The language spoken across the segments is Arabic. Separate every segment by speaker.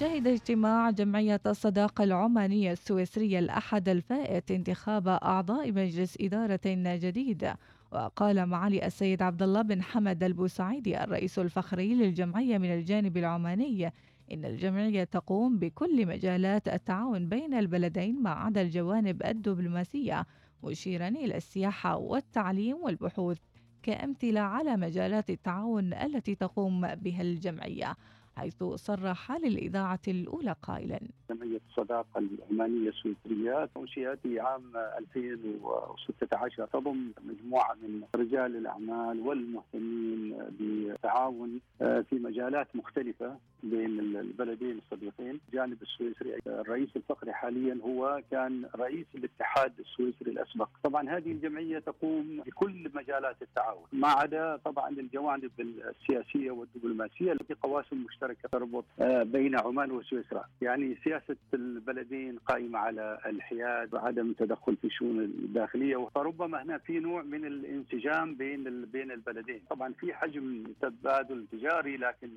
Speaker 1: شهد اجتماع جمعية الصداقة العمانية السويسرية الأحد الفائت انتخاب أعضاء مجلس إدارة جديد. وقال معالي السيد عبد الله بن حمد البوسعيدي الرئيس الفخري للجمعية من الجانب العماني إن الجمعية تقوم بكل مجالات التعاون بين البلدين ما عدا الجوانب الدبلوماسية مشيرا إلى السياحة والتعليم والبحوث كأمثلة على مجالات التعاون التي تقوم بها الجمعية. حيث صرح للإذاعة الأولى قائلا.
Speaker 2: جمعية الصداقة العمانية السويسرية أنشئت في عام 2016 تضم مجموعة من رجال الأعمال والمهتمين بالتعاون آه، في مجالات مختلفة. بين البلدين الصديقين. الجانب السويسري الرئيس الفقري حاليا هو كان رئيس الاتحاد السويسري الأسبق. طبعا هذه الجمعية تقوم بكل مجالات التعاون ما عدا طبعا الجوانب السياسية والدبلوماسية التي قواسم مشتركة تربط آه، بين عمان وسويسرا. يعني سياسة البلدين قائمة على الحياد وعدم التدخل في الشؤون الداخلية فربما هنا في نوع من الانسجام بين بين البلدين. طبعا في حجم تبادل تجاري لكن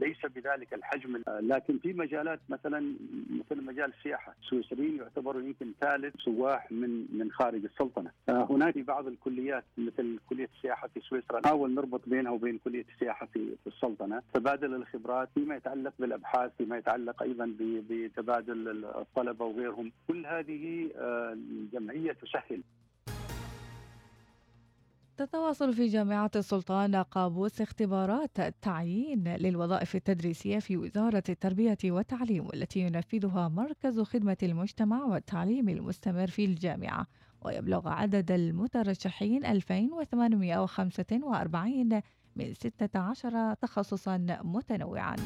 Speaker 2: ليس بذلك ذلك الحجم لكن في مجالات مثلا مثل مجال السياحة. السويسريين يعتبروا يمكن ثالث سواح من من خارج السلطنة. آه، هناك بعض الكليات مثل كلية السياحة في سويسرا نحاول نربط بينها وبين كلية السياحة في السلطنة. تبادل الخبرات فيما يتعلق بالأبحاث فيما يتعلق أيضا بتبادل الطلبة وغيرهم. كل هذه آه، الجمعية تسهل.
Speaker 1: تتواصل في جامعة السلطان قابوس اختبارات التعيين للوظائف التدريسية في وزارة التربية والتعليم والتي ينفذها مركز خدمة المجتمع والتعليم المستمر في الجامعة. ويبلغ عدد المترشحين 2845 من 16 تخصصا متنوعا.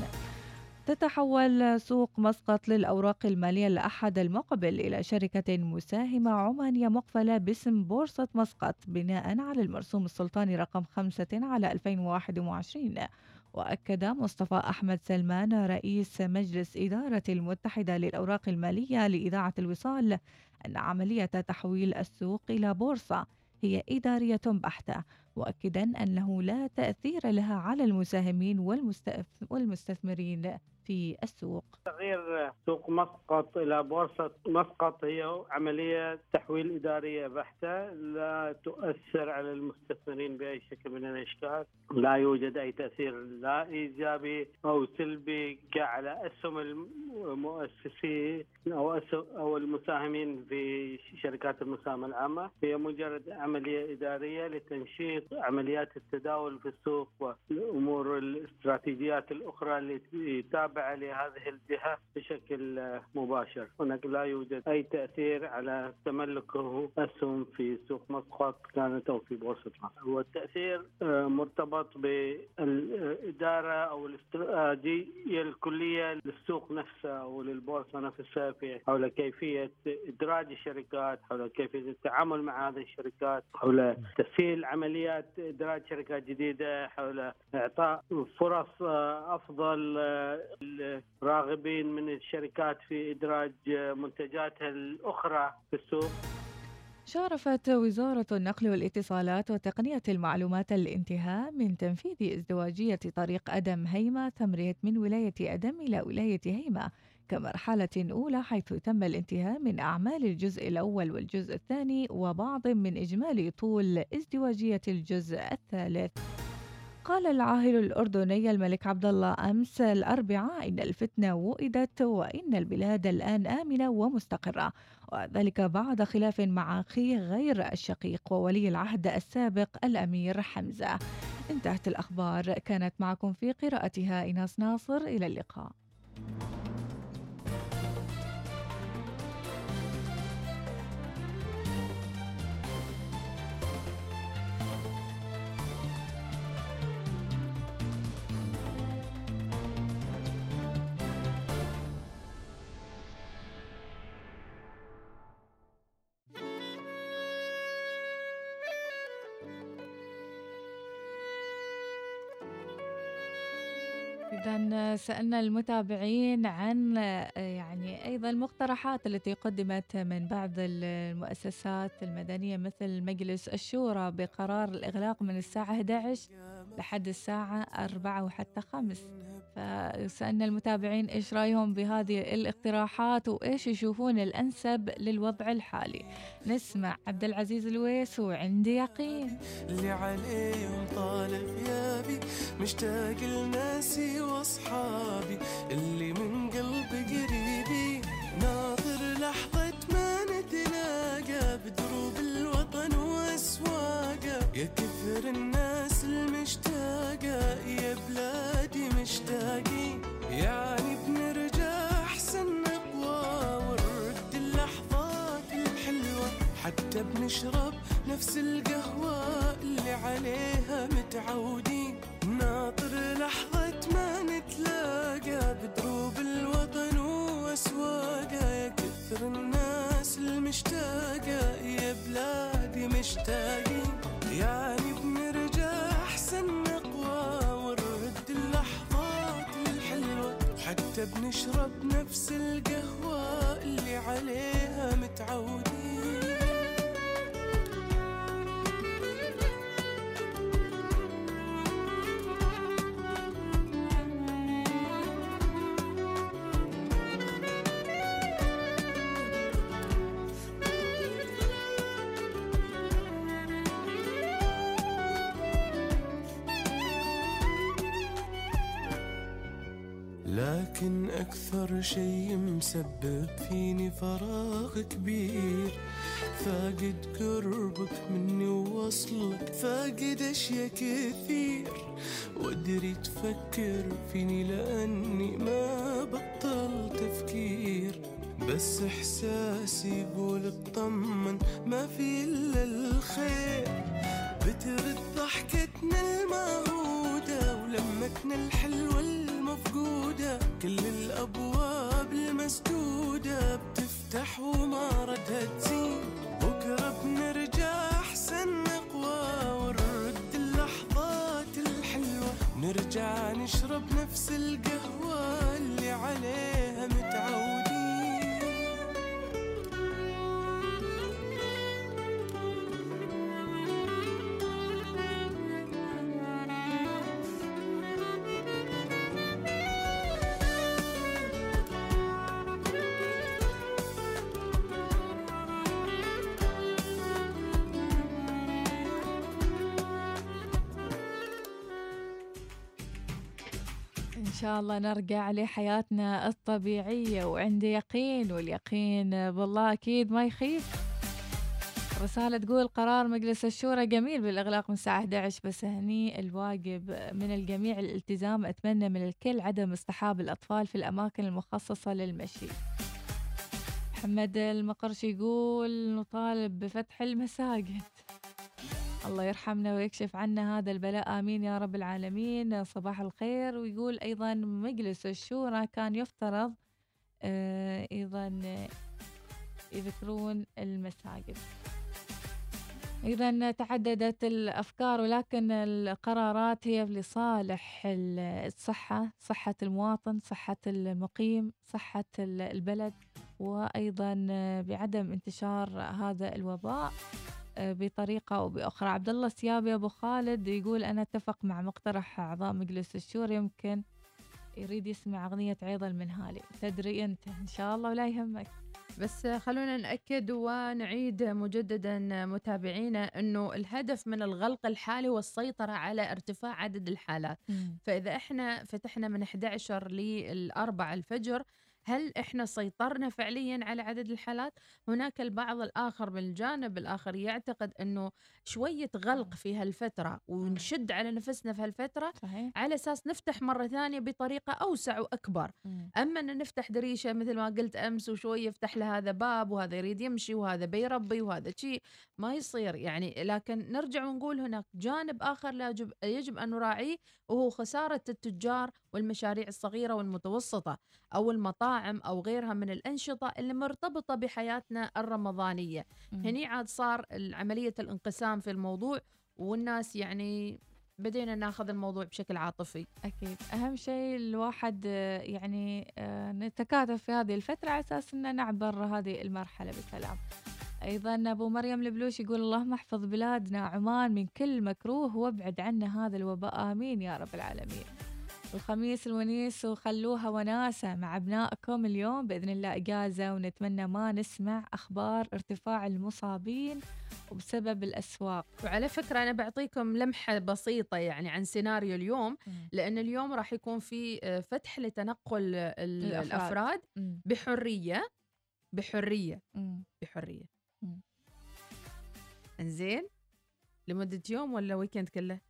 Speaker 1: تتحول سوق مسقط للأوراق المالية الأحد المقبل إلى شركة مساهمة عمانية مقفلة باسم بورصة مسقط بناء على المرسوم السلطاني رقم خمسة على 2021 وأكد مصطفى أحمد سلمان رئيس مجلس إدارة المتحدة للأوراق المالية لإذاعة الوصال أن عملية تحويل السوق إلى بورصة هي إدارية بحتة مؤكدا أنه لا تأثير لها على المساهمين والمستثمرين. في السوق.
Speaker 3: تغيير سوق مسقط إلى بورصة مسقط هي عملية تحويل إدارية بحتة لا تؤثر على المستثمرين بأي شكل من الأشكال. لا يوجد أي تأثير لا إيجابي أو سلبي على أسهم المؤسسين أو أو المساهمين في شركات المساهمة العامة. هي مجرد عملية إدارية لتنشيط عمليات التداول في السوق والأمور الاستراتيجيات الأخرى اللي تابعة لهذه الجهة بشكل مباشر. هناك لا يوجد أي تأثير على تملكه أسهم في سوق مسقط كانت أو في بورصة مصر. والتأثير آه، مرتبط بالإدارة أو الاستراتيجية الكلية للسوق نفسه أو للبورصة نفسها في حول كيفية إدراج الشركات حول كيفية التعامل مع هذه الشركات حول تسهيل عمليات إدراج شركات جديدة حول إعطاء فرص آه، أفضل آه، الراغبين من الشركات في إدراج منتجاتها الأخرى في السوق
Speaker 1: شارفت وزارة النقل والاتصالات وتقنية المعلومات الانتهاء من تنفيذ ازدواجية طريق أدم هيمة تمريت من ولاية أدم إلى ولاية هيمة كمرحلة أولى حيث تم الانتهاء من أعمال الجزء الأول والجزء الثاني وبعض من إجمالي طول ازدواجية الجزء الثالث. قال العاهل الأردني الملك عبد الله أمس الأربعاء إن الفتنة وئدت وإن البلاد الآن آمنة ومستقرة. وذلك بعد خلاف مع أخيه غير الشقيق وولي العهد السابق الأمير حمزة. انتهت الأخبار. كانت معكم في قراءتها إيناس ناصر. إلى اللقاء. سألنا المتابعين عن يعني أيضا المقترحات التي قدمت من بعض المؤسسات المدنية مثل مجلس الشورى بقرار الإغلاق من الساعة 11 لحد الساعة 4 وحتى 5 فسألنا المتابعين إيش رأيهم بهذه الاقتراحات وإيش يشوفون الأنسب للوضع الحالي. نسمع عبد العزيز الويس وعندي يقين.
Speaker 4: اللي عليهم طالب غيابي مشتاق لناسي واصحابي. اللي من قلب قريبي ناظر لحظة ما نتلاقى. بدروب الوطن وأسواقه يا كثر الناس المشتاقة يا بلادي مشتاقين يعني بنرجع أحسن نقوى ونرد اللحظات الحلوة. حتى بنشرب نفس القهوة اللي عليها متعودين ناطر لحظة ما نتلاقى بدروب الوطن وأسواقه. يا كثر الناس المشتاقة يا بلادي مشتاقين حتى بنشرب نفس القهوة اللي عليها متعودين لكن أكثر شي مسبب فيني فراغ كبير. فاقد قربك مني ووصلك فاقد أشياء كثير. وأدري تفكر فيني لأني ما بطل تفكير. بس إحساسي يقول اطمن ما في إلا الخير. بترد ضحكتنا المعهودة ولمتنا الحلوة المفقودة كل الأبواب المسدودة بتفتح وما ردها تزين بكرة بنرجع أحسن نقوى ونرد اللحظات الحلوة. نرجع نشرب نفس القهوة اللي عليها
Speaker 1: شاء الله نرجع لحياتنا الطبيعية وعندي يقين واليقين بالله أكيد ما يخيب رسالة تقول قرار مجلس الشورى جميل بالإغلاق من الساعة 11 بس هني الواجب من الجميع الالتزام أتمنى من الكل عدم اصطحاب الأطفال في الأماكن المخصصة للمشي. محمد المقرش يقول نطالب بفتح المساجد. الله يرحمنا ويكشف عنا هذا البلاء. آمين يا رب العالمين. صباح الخير. ويقول أيضا مجلس الشورى كان يفترض آه، أيضا آه، يذكرون المساجد. أيضا تعددت الأفكار ولكن القرارات هي لصالح ال- الصحة صحة المواطن صحة المقيم صحة ال- البلد وأيضا آه، بعدم انتشار هذا الوباء. بطريقة أو بأخرى. عبد الله السيابي أبو خالد يقول أنا أتفق مع مقترح أعضاء مجلس الشورى يمكن يريد يسمع أغنية عيض المنهالي تدري أنت إن شاء الله ولا يهمك.
Speaker 5: بس خلونا نأكد ونعيد مجددا متابعينا أنه الهدف من الغلق الحالي هو السيطرة على ارتفاع عدد الحالات. فإذا إحنا فتحنا من 11 للأربع الفجر هل إحنا سيطرنا فعليا على عدد الحالات؟ هناك البعض الآخر من الجانب الآخر يعتقد أنه شوية غلق في هالفترة ونشد على نفسنا في هالفترة
Speaker 1: صحيح
Speaker 5: على أساس نفتح مرة ثانية بطريقة أوسع وأكبر
Speaker 1: مم.
Speaker 5: أما إن نفتح دريشة مثل ما قلت أمس وشوي يفتح له هذا باب وهذا يريد يمشي وهذا بيربي وهذا شيء ما يصير يعني لكن نرجع ونقول هناك جانب آخر يجب أن نراعيه وهو خسارة التجار والمشاريع الصغيرة والمتوسطة أو المطاعم أو غيرها من الأنشطة اللي مرتبطة بحياتنا الرمضانية.
Speaker 1: مم.
Speaker 5: هني عاد صار عملية الانقسام في الموضوع والناس يعني بدينا ناخذ الموضوع بشكل عاطفي.
Speaker 1: أكيد. أهم شيء الواحد يعني آه، نتكاتف في هذه الفترة على أساس أن نعبر هذه المرحلة بسلام. أيضا أبو مريم البلوش يقول اللهم احفظ بلادنا عمان من كل مكروه وابعد عنا هذا الوباء. آمين يا رب العالمين. الخميس الونيس وخلوها وناسة مع أبنائكم اليوم بإذن الله إجازة ونتمنى ما نسمع أخبار ارتفاع المصابين وبسبب الأسواق
Speaker 5: وعلى فكرة أنا بعطيكم لمحة بسيطة يعني عن سيناريو اليوم لأن اليوم راح يكون في آه، فتح لتنقل ال-
Speaker 1: الأفراد.
Speaker 5: الأفراد. بحرية بحرية. بحرية. إنزين لمدة يوم ولا weekend كله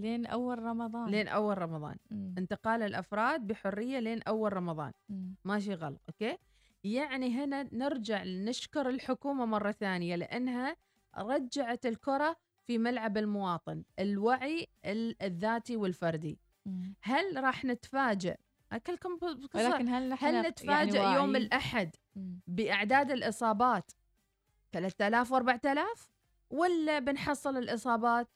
Speaker 1: لين أول رمضان.
Speaker 5: لين أول رمضان.
Speaker 1: مم.
Speaker 5: انتقال الأفراد بحرية لين أول رمضان.
Speaker 1: مم.
Speaker 5: ماشي غلط okay؟ يعني هنا نرجع نشكر الحكومة مرة ثانية لأنها رجعت الكرة في ملعب المواطن الوعي ال- الذاتي والفردي.
Speaker 1: مم.
Speaker 5: هل راح نتفاجئ؟ بقصة
Speaker 1: ولكن هل
Speaker 5: هل نتفاجئ
Speaker 1: يعني
Speaker 5: يوم
Speaker 1: مم.
Speaker 5: بأعداد الإصابات؟ 3000 و4000 ولا بنحصل الإصابات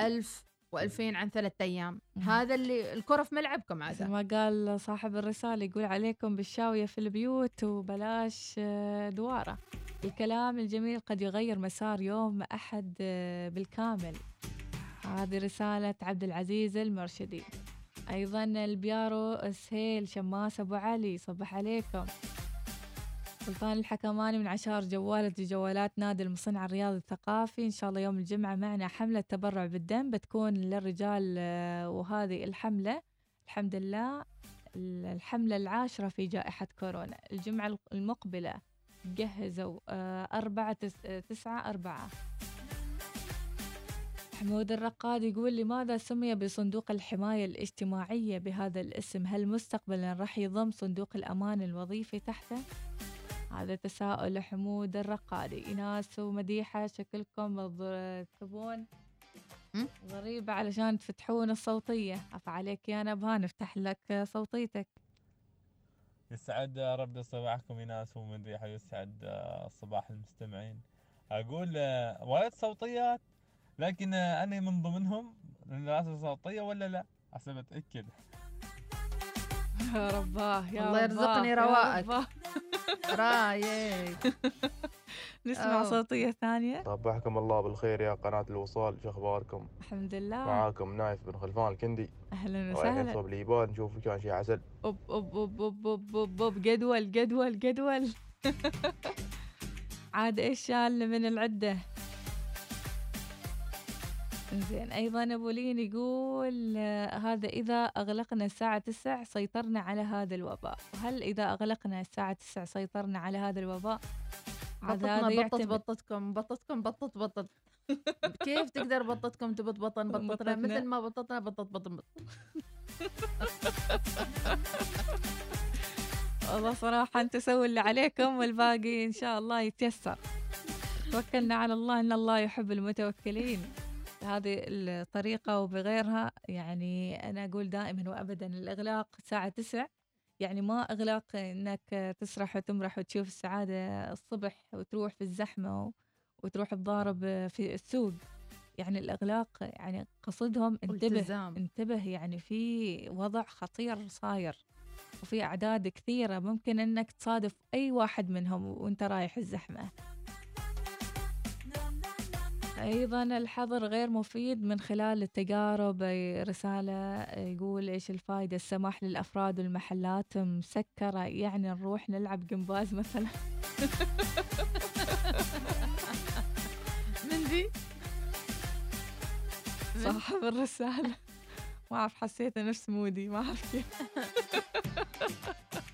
Speaker 5: 1000 و2000 عن ثلاثة أيام. هذا اللي الكرة في ملعبكم عاد؟
Speaker 1: ما قال صاحب الرسالة يقول عليكم بالشاوية في البيوت وبلاش آه، دوارة. الكلام الجميل قد يغير مسار يوم أحد آه، بالكامل. هذه رسالة عبد العزيز المرشدي. أيضا البيارو سهيل شماس أبو علي صبح عليكم. سلطان الحكماني من عشار جوالة جوالات نادي المصنع الرياضي الثقافي. إن شاء الله يوم الجمعة معنا حملة تبرع بالدم بتكون للرجال آه، وهذه الحملة الحمد لله ال- الحملة العاشرة في جائحة كورونا. الجمعة المقبلة جهزوا آه، أربعة آه، تسعة أربعة. حمود الرقاد يقول لماذا سمي بصندوق الحماية الاجتماعية بهذا الاسم؟ هل مستقبلا راح يضم صندوق الأمان الوظيفي تحته؟ هذا تساؤل حمود الرقادي إيناس ومديحة شكلكم تبون? ضريبة علشان تفتحون الصوتية عفا عليك يا نبهة نفتح لك صوتيتك
Speaker 6: يسعد ربي صباحكم ايناس ومديحة يسعد صباح المستمعين أقول آه، وايد صوتيات لكن أنا من ضمنهم لازم صوتية ولا لا عشان أتأكد
Speaker 1: يا رباه يا
Speaker 5: الله يرزقني.
Speaker 1: رباه.
Speaker 5: رايك؟
Speaker 1: نسمع
Speaker 5: أوه.
Speaker 1: صوتية ثانية.
Speaker 7: صبحكم الله بالخير يا قناة الوصال شو أخباركم؟
Speaker 1: الحمد لله.
Speaker 7: معاكم نايف بن خلفان الكندي.
Speaker 1: أهلا
Speaker 7: رايحين
Speaker 1: وسهلا
Speaker 7: صوب اليابان نشوف كان شي عسل.
Speaker 1: أوب أوب أوب أوب أوب أوب أوب. جدول جدول جدول. عاد إيش شال من العدة؟ زين. أيضا أبو لين يقول آه، هذا إذا أغلقنا الساعة 9 سيطرنا على هذا الوباء. وهل إذا أغلقنا الساعة 9 سيطرنا على هذا الوباء؟
Speaker 5: بطتنا بطت بطتكم بطتكم بطت بطت. كيف تقدر بطتكم تبط بطن؟ بطتنا. مثل ما بطتنا بطت بطن. بط.
Speaker 1: والله صراحة أنتم سووا اللي عليكم والباقي إن شاء الله يتيسر. توكلنا على الله إن الله يحب المتوكلين. هذه الطريقة وبغيرها يعني أنا أقول دائما وأبدا الإغلاق الساعة تسع يعني ما إغلاق إنك تسرح وتمرح وتشوف السعادة الصبح وتروح في الزحمة وتروح تضارب في السوق يعني الإغلاق يعني قصدهم انتبه
Speaker 5: والتزام.
Speaker 1: انتبه يعني في وضع خطير صاير وفي أعداد كثيرة ممكن إنك تصادف أي واحد منهم وأنت رايح الزحمة أيضا الحظر غير مفيد من خلال التجارب رسالة يقول إيش الفائدة السماح للأفراد والمحلات مسكرة يعني نروح نلعب جمباز مثلا.
Speaker 5: من ذي؟
Speaker 1: صاحب الرسالة. ما أعرف حسيت نفس مودي ما أعرف كيف.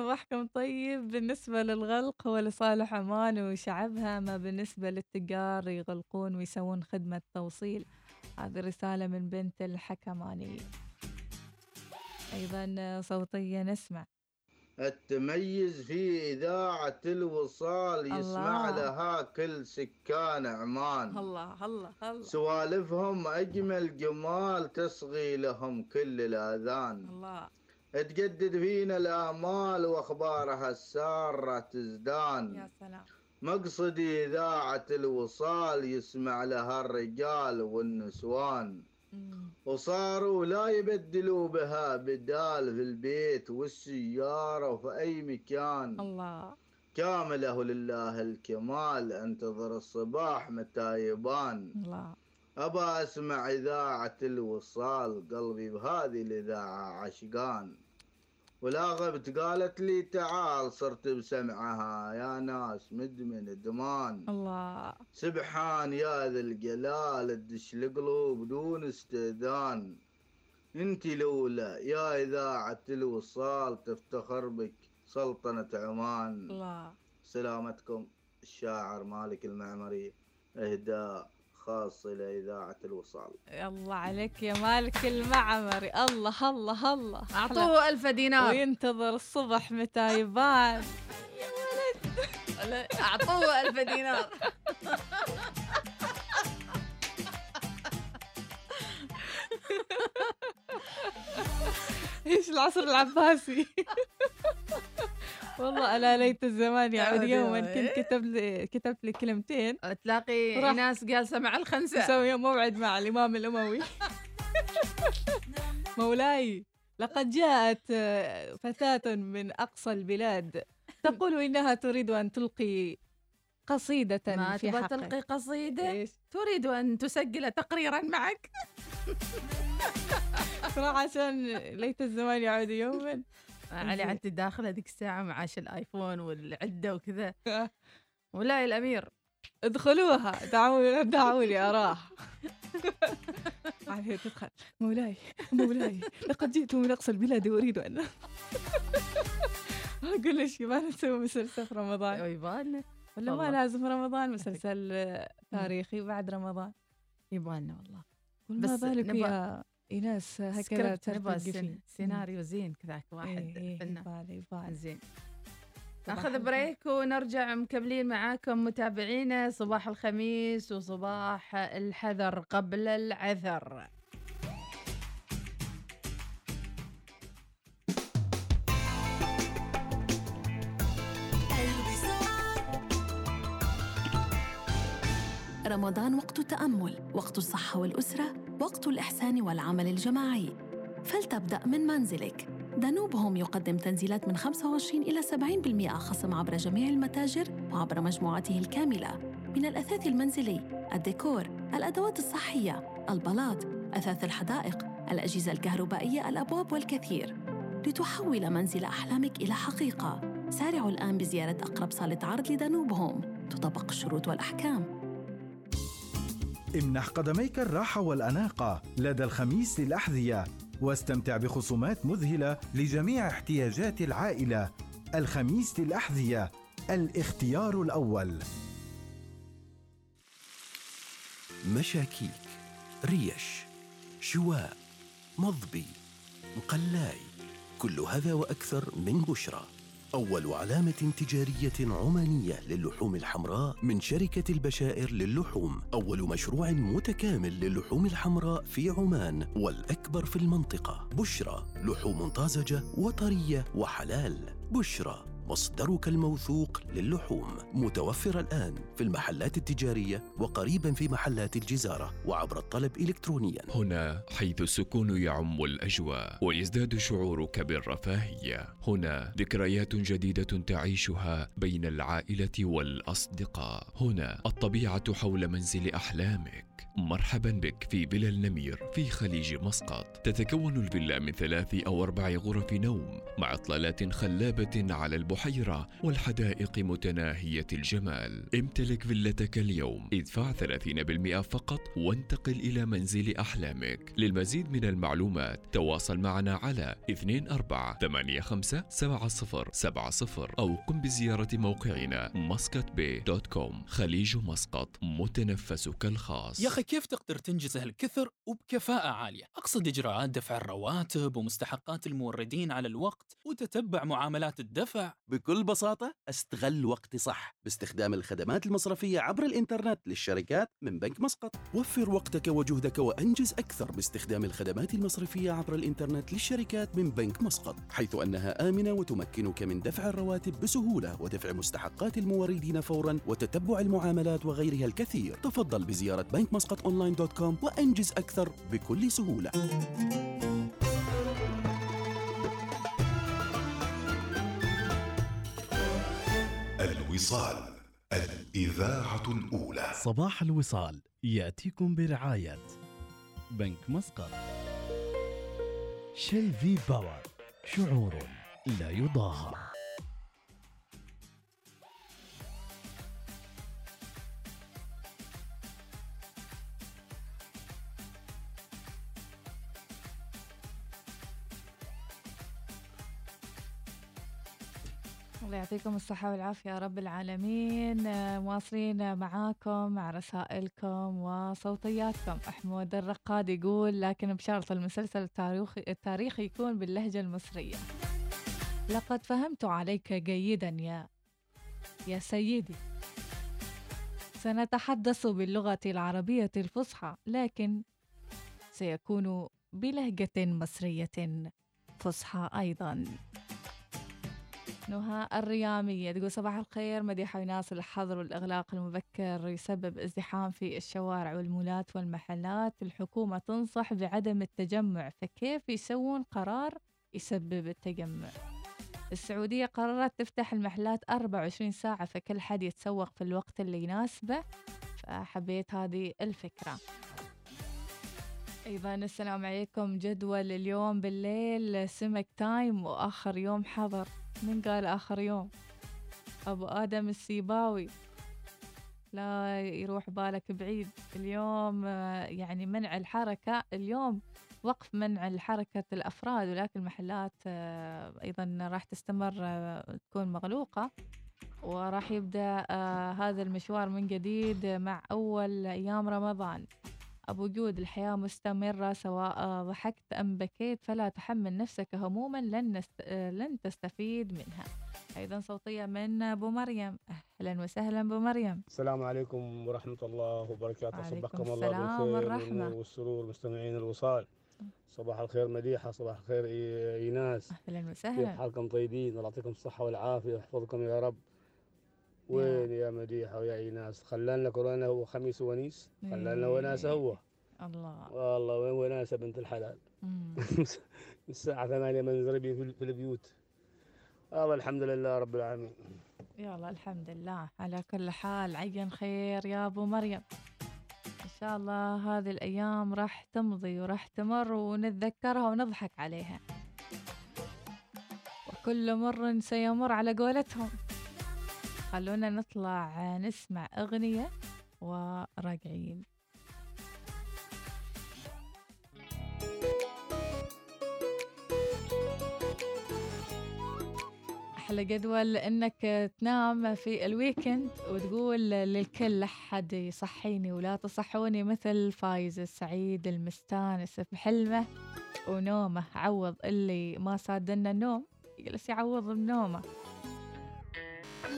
Speaker 1: صباحكم طيب بالنسبة للغلق هو لصالح عمان وشعبها ما بالنسبة للتجار يغلقون ويسوون خدمة توصيل. هذه رسالة من بنت الحكماني أيضا صوتية نسمع
Speaker 8: التميز في إذاعة الوصال يسمع
Speaker 1: الله.
Speaker 8: لها كل سكان عمان.
Speaker 1: الله الله الله.
Speaker 8: سوالفهم أجمل جمال تصغي لهم كل الآذان.
Speaker 1: الله.
Speaker 8: تجدد فينا الآمال وأخبارها السارة تزدان.
Speaker 1: يا سلام.
Speaker 8: مقصدي إذاعة الوصال يسمع لها الرجال والنسوان.
Speaker 1: مم.
Speaker 8: وصاروا لا يبدلوا بها بدال في البيت والسيارة وفي أي مكان.
Speaker 1: الله.
Speaker 8: كامله لله الكمال أنتظر الصباح متى يبان.
Speaker 1: الله.
Speaker 8: أبا أسمع إذاعة الوصال قلبي بهذه الإذاعة عشقان. ولا غبت قالت لي تعال صرت بسمعها يا ناس مدمن إدمان.
Speaker 1: الله.
Speaker 8: سبحان يا ذا الجلال تدش القلوب دون استئذان. أنت الأولى يا إذاعة الوصال تفتخر بك سلطنة عمان.
Speaker 1: الله.
Speaker 8: سلامتكم الشاعر مالك المعمري إهداء. خاص إلى إذاعة الوصال.
Speaker 1: الله عليك يا مالك المعمري. الله الله الله.
Speaker 5: أعطوه ألف دينار.
Speaker 1: وينتظر الصبح متى يبان.
Speaker 5: أعطوه ألف دينار.
Speaker 1: إيش العصر العباسي؟ والله الا ليت الزمان يعود
Speaker 5: يعود
Speaker 1: يوما
Speaker 5: يوم.
Speaker 1: كنت كتب لي كتبت لي كلمتين
Speaker 5: تلاقي
Speaker 1: راح.
Speaker 5: ناس جالسة مع الخنسه
Speaker 1: نسوي موعد مع الإمام الأموي مولاي لقد جاءت آه، فتاة من أقصى البلاد تقول إنها تريد أن تلقي قصيدة
Speaker 5: ما
Speaker 1: في
Speaker 5: تبغى
Speaker 1: حقك
Speaker 5: تلقي قصيدة
Speaker 1: إيش؟
Speaker 5: تريد أن تسجل تقريرا معك
Speaker 1: صراحة عشان ليت الزمان يعود يوما
Speaker 5: علي عدت داخله ذيك الساعة معاش الآيفون والعدة وكذا. ولاي الأمير.
Speaker 1: ادخلوها. دعوني دعوني أراح عليه تدخل. مولاي مولاي لقد جئت من أقصى البلاد وأريد أن أقول ليش ما نسوي مسلسل في رمضان.
Speaker 5: يبالنا
Speaker 1: ولا ما. لازم رمضان مسلسل تاريخي بعد رمضان.
Speaker 5: يبالنا والله. بس
Speaker 1: ما بالك
Speaker 5: نبغى-
Speaker 1: يا إيناس هكذا فيه
Speaker 5: سيناريو زين كذاك واحد
Speaker 1: إيه إيه
Speaker 5: فنان.
Speaker 1: يبالي
Speaker 5: زين. ناخذ. بريك ونرجع مكملين معاكم متابعينا صباح الخميس وصباح الحذر قبل العذر.
Speaker 9: رمضان وقت التأمل وقت الصحة والأسرة وقت الإحسان والعمل الجماعي. فلتبدأ من منزلك. دانوب هوم يقدم تنزيلات من 25 إلى 70% خصم عبر جميع المتاجر وعبر مجموعته الكاملة. من الأثاث المنزلي، الديكور، الأدوات الصحية، البلاط، أثاث الحدائق، الأجهزة الكهربائية، الأبواب والكثير. لتحول منزل أحلامك إلى حقيقة. سارعوا الآن بزيارة أقرب صالة عرض لدانوب هوم تطبق الشروط والأحكام.
Speaker 10: امنح قدميك الراحة والأناقة لدى الخميس للأحذية واستمتع بخصومات مذهلة لجميع احتياجات العائلة. الخميس للأحذية الاختيار الأول.
Speaker 11: مشاكيك ريش شواء مضبي مقلاي كل هذا وأكثر من بشرى. أول علامة تجارية عمانية للحوم الحمراء من شركة البشائر للحوم. أول مشروع متكامل للحوم الحمراء في عمان والأكبر في المنطقة. بشرى لحوم طازجة وطرية وحلال. بشرى. مصدرك الموثوق للحوم. متوفر الآن في المحلات التجارية وقريبا في محلات الجزارة وعبر الطلب إلكترونيا.
Speaker 12: هنا حيث السكون يعم الأجواء ويزداد شعورك بالرفاهية. هنا ذكريات جديدة تعيشها بين العائلة والأصدقاء. هنا الطبيعة حول منزل أحلامك. مرحبا بك في فيلا النمير في خليج مسقط. تتكون الفيلا من ثلاث أو أربع غرف نوم مع إطلالات خلابة على البحيرة والحدائق متناهية الجمال. امتلك فيلتك اليوم. ادفع 30% فقط وانتقل إلى منزل أحلامك. للمزيد من المعلومات تواصل معنا على 24857070 أو قم بزيارة موقعنا Muscat Bay dot com. خليج مسقط متنفسك الخاص.
Speaker 13: يا أخي كيف تقدر تنجز هالكثر وبكفاءة عالية؟ أقصد إجراءات دفع الرواتب ومستحقات الموردين على الوقت وتتبع معاملات الدفع.
Speaker 11: بكل بساطة أستغل وقتي صح. باستخدام الخدمات المصرفية عبر الإنترنت للشركات من بنك مسقط. وفر وقتك وجهدك وأنجز أكثر باستخدام الخدمات المصرفية عبر الإنترنت للشركات من بنك مسقط حيث أنها آمنة وتمكنك من دفع الرواتب بسهولة ودفع مستحقات الموردين فورا وتتبع المعاملات وغيرها الكثير. تفضل بزيارة بنك مسقط online dot com وأنجز أكثر بكل سهولة.
Speaker 14: الوصال إذاعة أولى
Speaker 15: صباح الوصال يأتيكم برعاية بنك مسقط. شيل في باور شعور لا يضاهى.
Speaker 1: الله يعطيكم الصحة والعافية يا رب العالمين. آه، مواصلين معاكم مع رسائلكم وصوتياتكم. أحمد الرقاد يقول لكن بشرط المسلسل التاريخي, التاريخي يكون باللهجة المصرية. لقد فهمت عليك جيدا يا يا سيدي. سنتحدث باللغة العربية الفصحى لكن سيكون بلهجة مصرية فصحى أيضاً. نهى الريامية. تقول صباح الخير مديحة وناس الحظر والإغلاق المبكر يسبب ازدحام في الشوارع والمولات والمحلات. الحكومة تنصح بعدم التجمع فكيف يسوون قرار يسبب التجمع؟ السعودية قررت تفتح المحلات 24 ساعة فكل حد يتسوق في الوقت اللي يناسبه. فحبيت هذه الفكرة. أيضا السلام عليكم. جدول اليوم بالليل سمك تايم وآخر يوم حظر. من قال آخر يوم. أبو آدم السيباوي. لا يروح بالك بعيد. اليوم آه، يعني منع الحركة. اليوم وقف منع الحركة الأفراد ولكن المحلات آه، أيضا راح تستمر آه، تكون مغلوقة. وراح يبدأ هذا المشوار من جديد مع أول أيام رمضان. أبو جود الحياة مستمرة سواء ضحكت أم بكيت فلا تحمل نفسك هموما لن, نست... لن تستفيد منها. أيضا صوتية من أبو مريم. أهلا وسهلا أبو مريم.
Speaker 16: السلام عليكم ورحمة الله وبركاته. صبحكم الله بالخير. والسرور مستمعين الوصال. صباح الخير مديحة صباح الخير إي- إيناس.
Speaker 1: أهلا
Speaker 16: كيف
Speaker 1: وسهلا.
Speaker 16: حالكم طيبين؟ الله يعطيكم الصحة والعافية ويحفظكم يا رب. وين يا مديحة ويا إيناس؟ خلانا كورونا هو خميس ونيس خلانا
Speaker 1: إيه.
Speaker 16: وناسة هو.
Speaker 1: الله.
Speaker 16: والله وين وناسة بنت الحلال. الساعة ثمانية منزربين في في البيوت. الله الحمد لله رب العالمين.
Speaker 1: يلا الحمد لله. على كل حال عين خير يا أبو مريم. إن شاء الله هذه الأيام راح تمضي وراح تمر ونتذكرها ونضحك عليها. وكل مر سيمر على قولتهم. خلونا نطلع نسمع أغنية وراجعين. أحلى جدول إنك تنام في الويكند وتقول للكل أحد يصحيني ولا تصحوني مثل فايز السعيد المستانس بحلمه ونومه. عوض اللي ما صادنا النوم يجلس يعوض بنومه.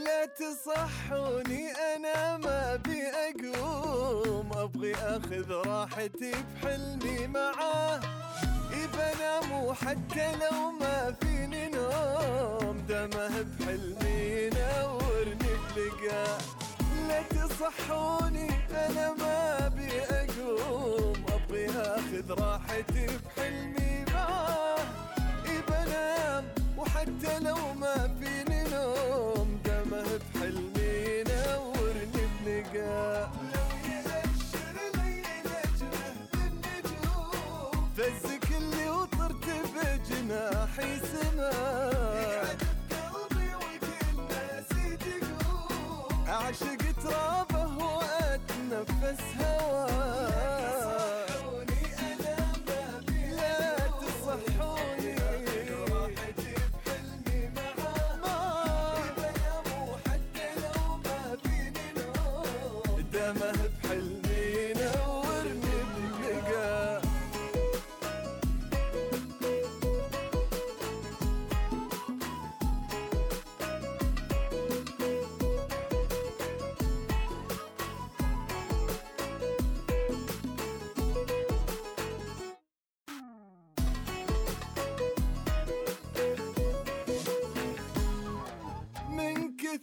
Speaker 17: لا تصحوني أنا ما ابي اقوم أبغي أخذ راحتي بحلمي معاه. بنام وحتى لو ما فيني نوم. دمه بحلمي ينورني بلقاه. لا تصحوني أنا ما ابي اقوم أبغي أخذ راحتي بحلمي معاه. بنام وحتى لو ما فيني بجناحي سماه قلبي وكل الناس تقوم أعشق ترابه واتنفس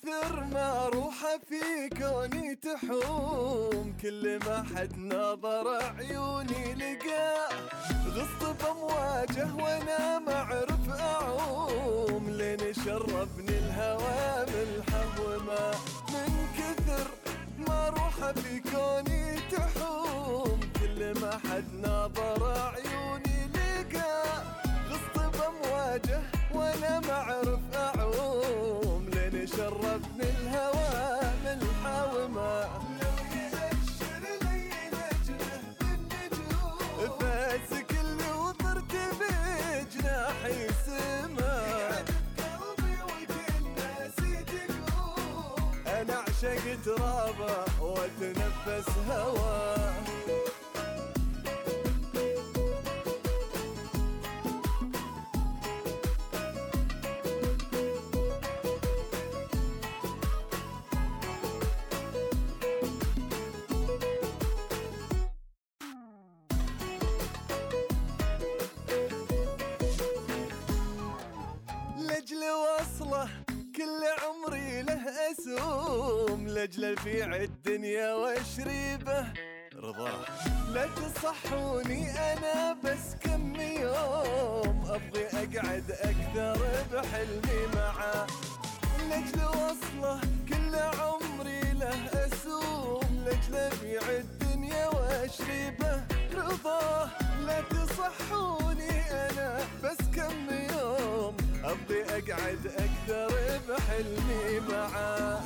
Speaker 17: كثر ما روحه في كوني تحوم. كل ما حد نظر عيوني لقاه غصت بامواجه وأنا ما اعرف أعوم. لين شربني الهوى ملحه وما من كثر في كوني تحوم. كل ما حد ناظر عيوني اعشق ترابه واتنفس هواه. اسوم لجل بيع الدنيا واشريبه رضاه لا تصحوني أنا بس كم يوم. أبغي أقعد أكثر بحلمي معاه لجل وصلة كل عمري له أسوم. لجل بيع الدنيا واشربه رضاه لا تصحوني أنا بس كم يوم. أبغي أقعد أكثر بحلمي معاه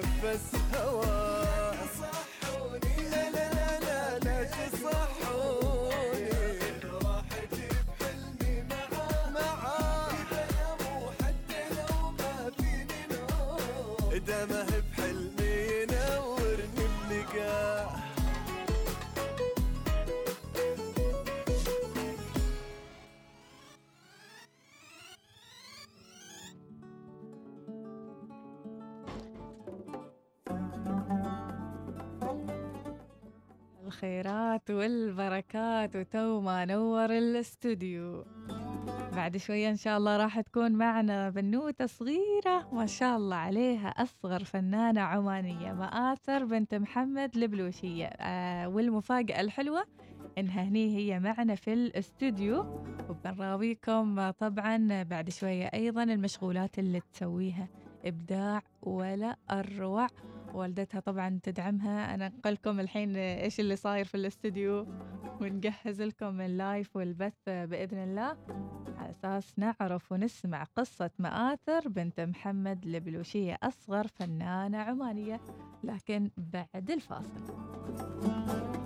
Speaker 17: واتنفس
Speaker 1: الخيرات والبركات وتو ما نور الاستوديو. بعد شوية إن شاء الله راح تكون معنا بنوتة صغيرة ما شاء الله عليها أصغر فنانة عمانية مآثر بنت محمد البلوشية آه والمفاجأة الحلوة إنها هني هي معنا في الاستوديو. وبنراويكم طبعا بعد شوية أيضا المشغولات اللي تسويها إبداع ولا أروع. والدتها طبعا تدعمها. أنا أنقل لكم الحين إيش اللي صاير في الاستوديو. ونجهز لكم اللايف والبث بإذن الله. على أساس نعرف ونسمع قصة مآثر بنت محمد البلوشية أصغر فنانة عمانية. لكن بعد الفاصل.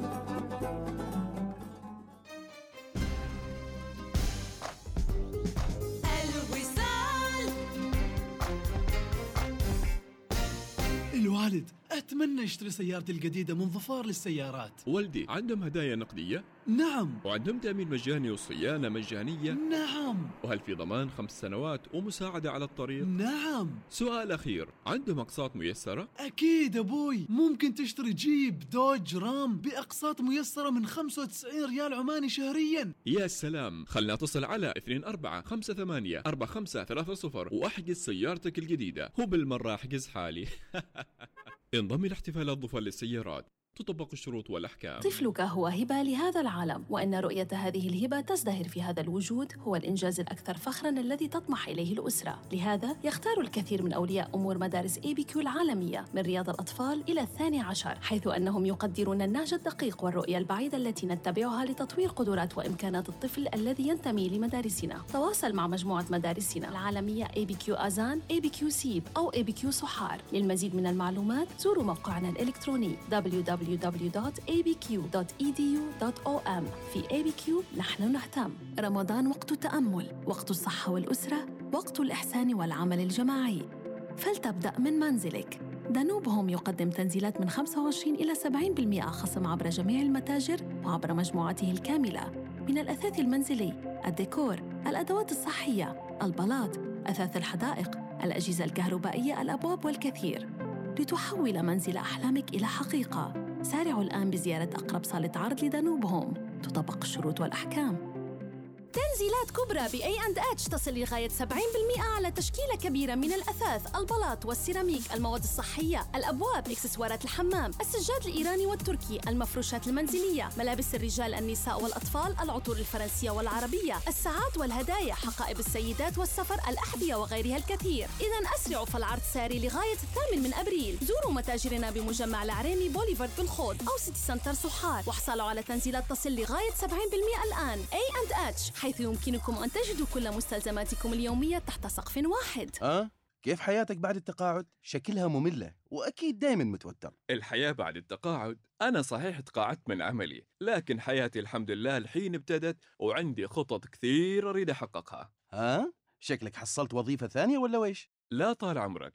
Speaker 18: الوالد. أتمنى اشتري سيارتي الجديدة من ظفار للسيارات.
Speaker 12: والدي عندهم هدايا نقدية؟
Speaker 18: نعم.
Speaker 12: وعندهم تأمين مجاني وصيانة مجانية؟
Speaker 18: نعم.
Speaker 12: وهل في ضمان خمس سنوات ومساعدة على الطريق؟
Speaker 18: نعم.
Speaker 12: سؤال أخير عندهم أقساط ميسرة؟
Speaker 18: أكيد أبوي. ممكن تشتري جيب دوج رام بأقساط ميسرة من 95 ريال عماني شهريا.
Speaker 12: يا سلام. خلنا اتصل على 2458 4530 وأحجز سيارتك الجديدة. وبالمرة أحجز حالي. انضم إلى احتفالات ظفر للسيارات. تطبق الشروط والأحكام.
Speaker 9: طفلك هو هبة لهذا العالم وإن رؤية هذه الهبة تزدهر في هذا الوجود هو الإنجاز الأكثر فخراً الذي تطمح إليه الأسرة. لهذا يختار الكثير من أولياء أمور مدارس ABQ العالمية من رياض الأطفال إلى الثاني عشر حيث أنهم يقدرون النهج الدقيق والرؤية البعيدة التي نتبعها لتطوير قدرات وإمكانات الطفل الذي ينتمي لمدارسنا. تواصل مع مجموعة مدارسنا العالمية اي بي كيو أزان اي بي كيو سيب أو اي بي كيو صحار للمزيد من المعلومات زوروا موقعنا الإلكتروني www.abq.edu.om في ABQ نحن نهتم. رمضان وقت التأمل وقت الصحة والأسرة وقت الإحسان والعمل الجماعي. فلتبدأ من منزلك. دانوب هوم يقدم تنزيلات من 25 إلى 70% خصم عبر جميع المتاجر وعبر مجموعته الكاملة. من الأثاث المنزلي، الديكور، الأدوات الصحية، البلاط، أثاث الحدائق، الأجهزة الكهربائية، الأبواب والكثير. لتحول منزل أحلامك إلى حقيقة. سارعوا الآن بزيارة أقرب صالة عرض ل Danube Home تطبق الشروط والأحكام. تنزيلات كبرى ب A and H تصل لغاية 70% على تشكيلة كبيرة من الأثاث، البلاط والسيراميك، المواد الصحية، الأبواب، إكسسوارات الحمام، السجاد الإيراني والتركي، المفروشات المنزلية، ملابس الرجال النساء والأطفال، العطور الفرنسية والعربية، الساعات والهدايا، حقائب السيدات والسفر، الأحذية وغيرها الكثير. إذا أسرعوا فالعرض ساري لغاية الثامن من أبريل. زوروا متاجرنا بمجمع العريمي بوليفارد بالخوض أو City Centre صحار واحصلوا على تنزيلات تصل لغاية 70% الآن. A and H حيث يمكنكم أن تجدوا كل مستلزماتكم اليومية تحت سقف واحد.
Speaker 14: أه؟ كيف حياتك بعد التقاعد؟ شكلها مملة وأكيد دايما متوتر
Speaker 12: الحياة بعد التقاعد أنا صحيح تقاعدت من عملي لكن حياتي الحمد لله الحين ابتدت وعندي خطط كثير أريد أحققها
Speaker 14: ها؟ شكلك حصلت وظيفة ثانية ولا ويش؟
Speaker 12: لا طال عمرك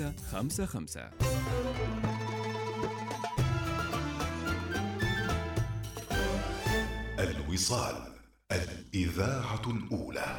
Speaker 12: 55
Speaker 19: الوصال الإذاعة الأولى.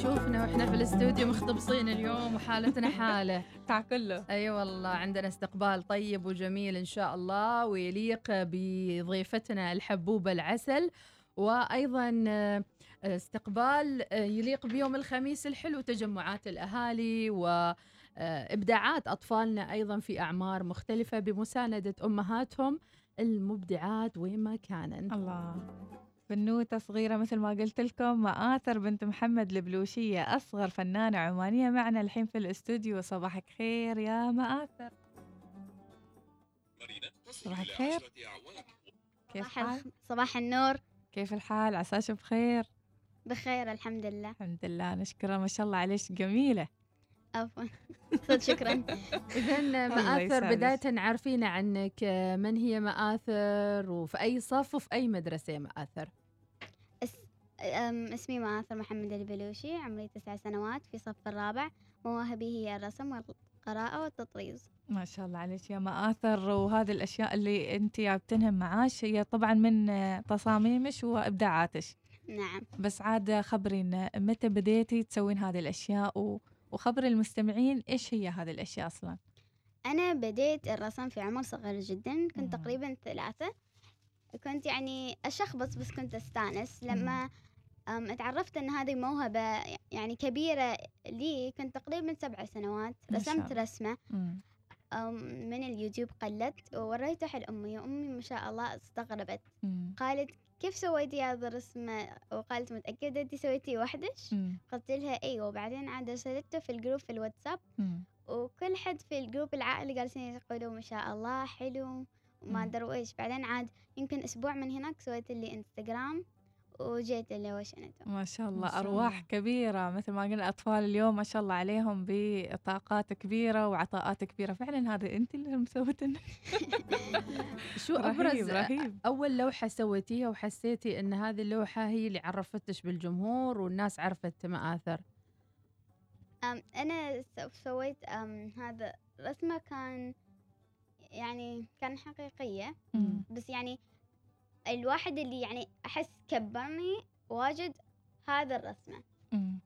Speaker 5: حد يشوفنا وإحنا في الاستوديو مختبصين اليوم وحالتنا حالة.
Speaker 1: تاع كله.
Speaker 5: أي أيوة والله عندنا استقبال طيب وجميل إن شاء الله ويليق بضيفتنا الحبوبة العسل وأيضا آه، استقبال آه، يليق بيوم الخميس الحلو تجمعات الأهالي وابداعات أطفالنا أيضا في أعمار مختلفة بمساندة أمهاتهم المبدعات وين ما كانن
Speaker 1: الله. بنوتة صغيرة مثل ما قلت لكم مآثر بنت محمد البلوشية أصغر فنانة عمانية معنا الحين في الاستوديو. صباحك خير يا مآثر صباحك خير. كيف
Speaker 20: صباح
Speaker 1: حال؟
Speaker 20: الخ- صباح النور.
Speaker 1: كيف الحال؟ عساش بخير؟
Speaker 20: بخير الحمد لله.
Speaker 1: الحمد لله نشكره ما شاء الله عليك جميلة.
Speaker 20: عفوا. شكرا.
Speaker 5: إذا
Speaker 1: الله
Speaker 5: مآثر. بداية عارفين عنك آه، من هي مآثر وفي أي صف وفي أي مدرسة يا مآثر
Speaker 20: اسمي مآثر محمد البلوشي عمري تسع سنوات في صف الرابع. مواهبي هي الرسم والقراءة والتطريز.
Speaker 1: ما شاء الله عليك يا مآثر وهذه الأشياء اللي أنت جابتنها معاش هي طبعا من تصاميمش وإبداعاتش.
Speaker 20: نعم.
Speaker 1: بس عاد خبرينا متى بديتي تسوين هذه الأشياء. وخبري المستمعين إيش هي هذه الأشياء أصلا؟
Speaker 20: أنا بديت الرسم في عمر صغير جدا كنت تقريبا ثلاثة. كنت يعني أشخبص بس كنت أستانس. لما أم، اتعرفت أن هذه موهبة يعني كبيرة لي كنت تقريبا سبع سنوات رسمت. رسمة من اليوتيوب قلدت ووريتها لأمي وأمي ما شاء الله استغربت
Speaker 1: مم.
Speaker 20: قالت كيف سويتي هذا الرسمة وقالت متأكدة أنت سويتي وحدش. قلت لها أيوة وبعدين عاد أرسلته في ال group في الواتساب
Speaker 1: مم.
Speaker 20: وكل حد في ال group العائلي جالسين يقولوا ما شاء الله حلو وما. أدري إيش بعدين عاد يمكن أسبوع من هناك سويت لي انستغرام وجيت اللي وشنته
Speaker 1: ما شاء
Speaker 20: ما
Speaker 1: الله
Speaker 20: شاء
Speaker 1: أرواح
Speaker 20: الله.
Speaker 1: كبيرة مثل ما قلنا أطفال اليوم ما شاء الله عليهم بطاقات كبيرة وعطاءات كبيرة فعلا هذا أنت اللي مسوتن
Speaker 5: شو
Speaker 1: رهيب،
Speaker 5: أبرز
Speaker 1: رهيب.
Speaker 5: أول لوحة سويتيها وحسيتي أن هذه اللوحة هي اللي عرفتش بالجمهور والناس عرفت مآثر
Speaker 20: أم أنا سو- سويت أم هذا رسمة كان يعني كان حقيقية. بس يعني الواحد اللي يعني أحس كبرني واجد هذا الرسمة
Speaker 1: مم.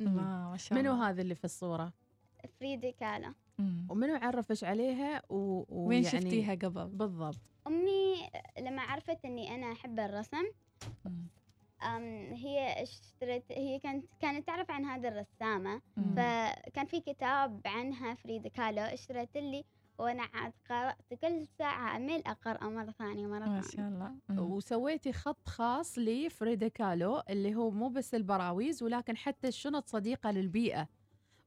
Speaker 1: الله ما شاء
Speaker 5: منو
Speaker 1: الله
Speaker 5: هذا اللي في الصورة
Speaker 20: فريدة كالا.
Speaker 5: ومنو عرفش عليها و...
Speaker 1: وين
Speaker 5: ويعني-
Speaker 1: شفتيها قبل؟
Speaker 5: بالضبط
Speaker 20: أمي لما عرفت إني أنا أحب الرسم
Speaker 1: مم.
Speaker 20: أم هي اشترت هي كانت كانت تعرف عن هذه الرسامة
Speaker 1: مم.
Speaker 20: فكان في كتاب عنها فريدة كالو اشترت لي وأنا عاد قرأت كل ساعة أمل أقرأ مرة ثانية مرة
Speaker 1: ما
Speaker 20: ثانية
Speaker 1: شاء الله.
Speaker 5: وسويتي خط خاص لفريدا كالو اللي هو مو بس البراويز ولكن حتى الشنط صديقة للبيئة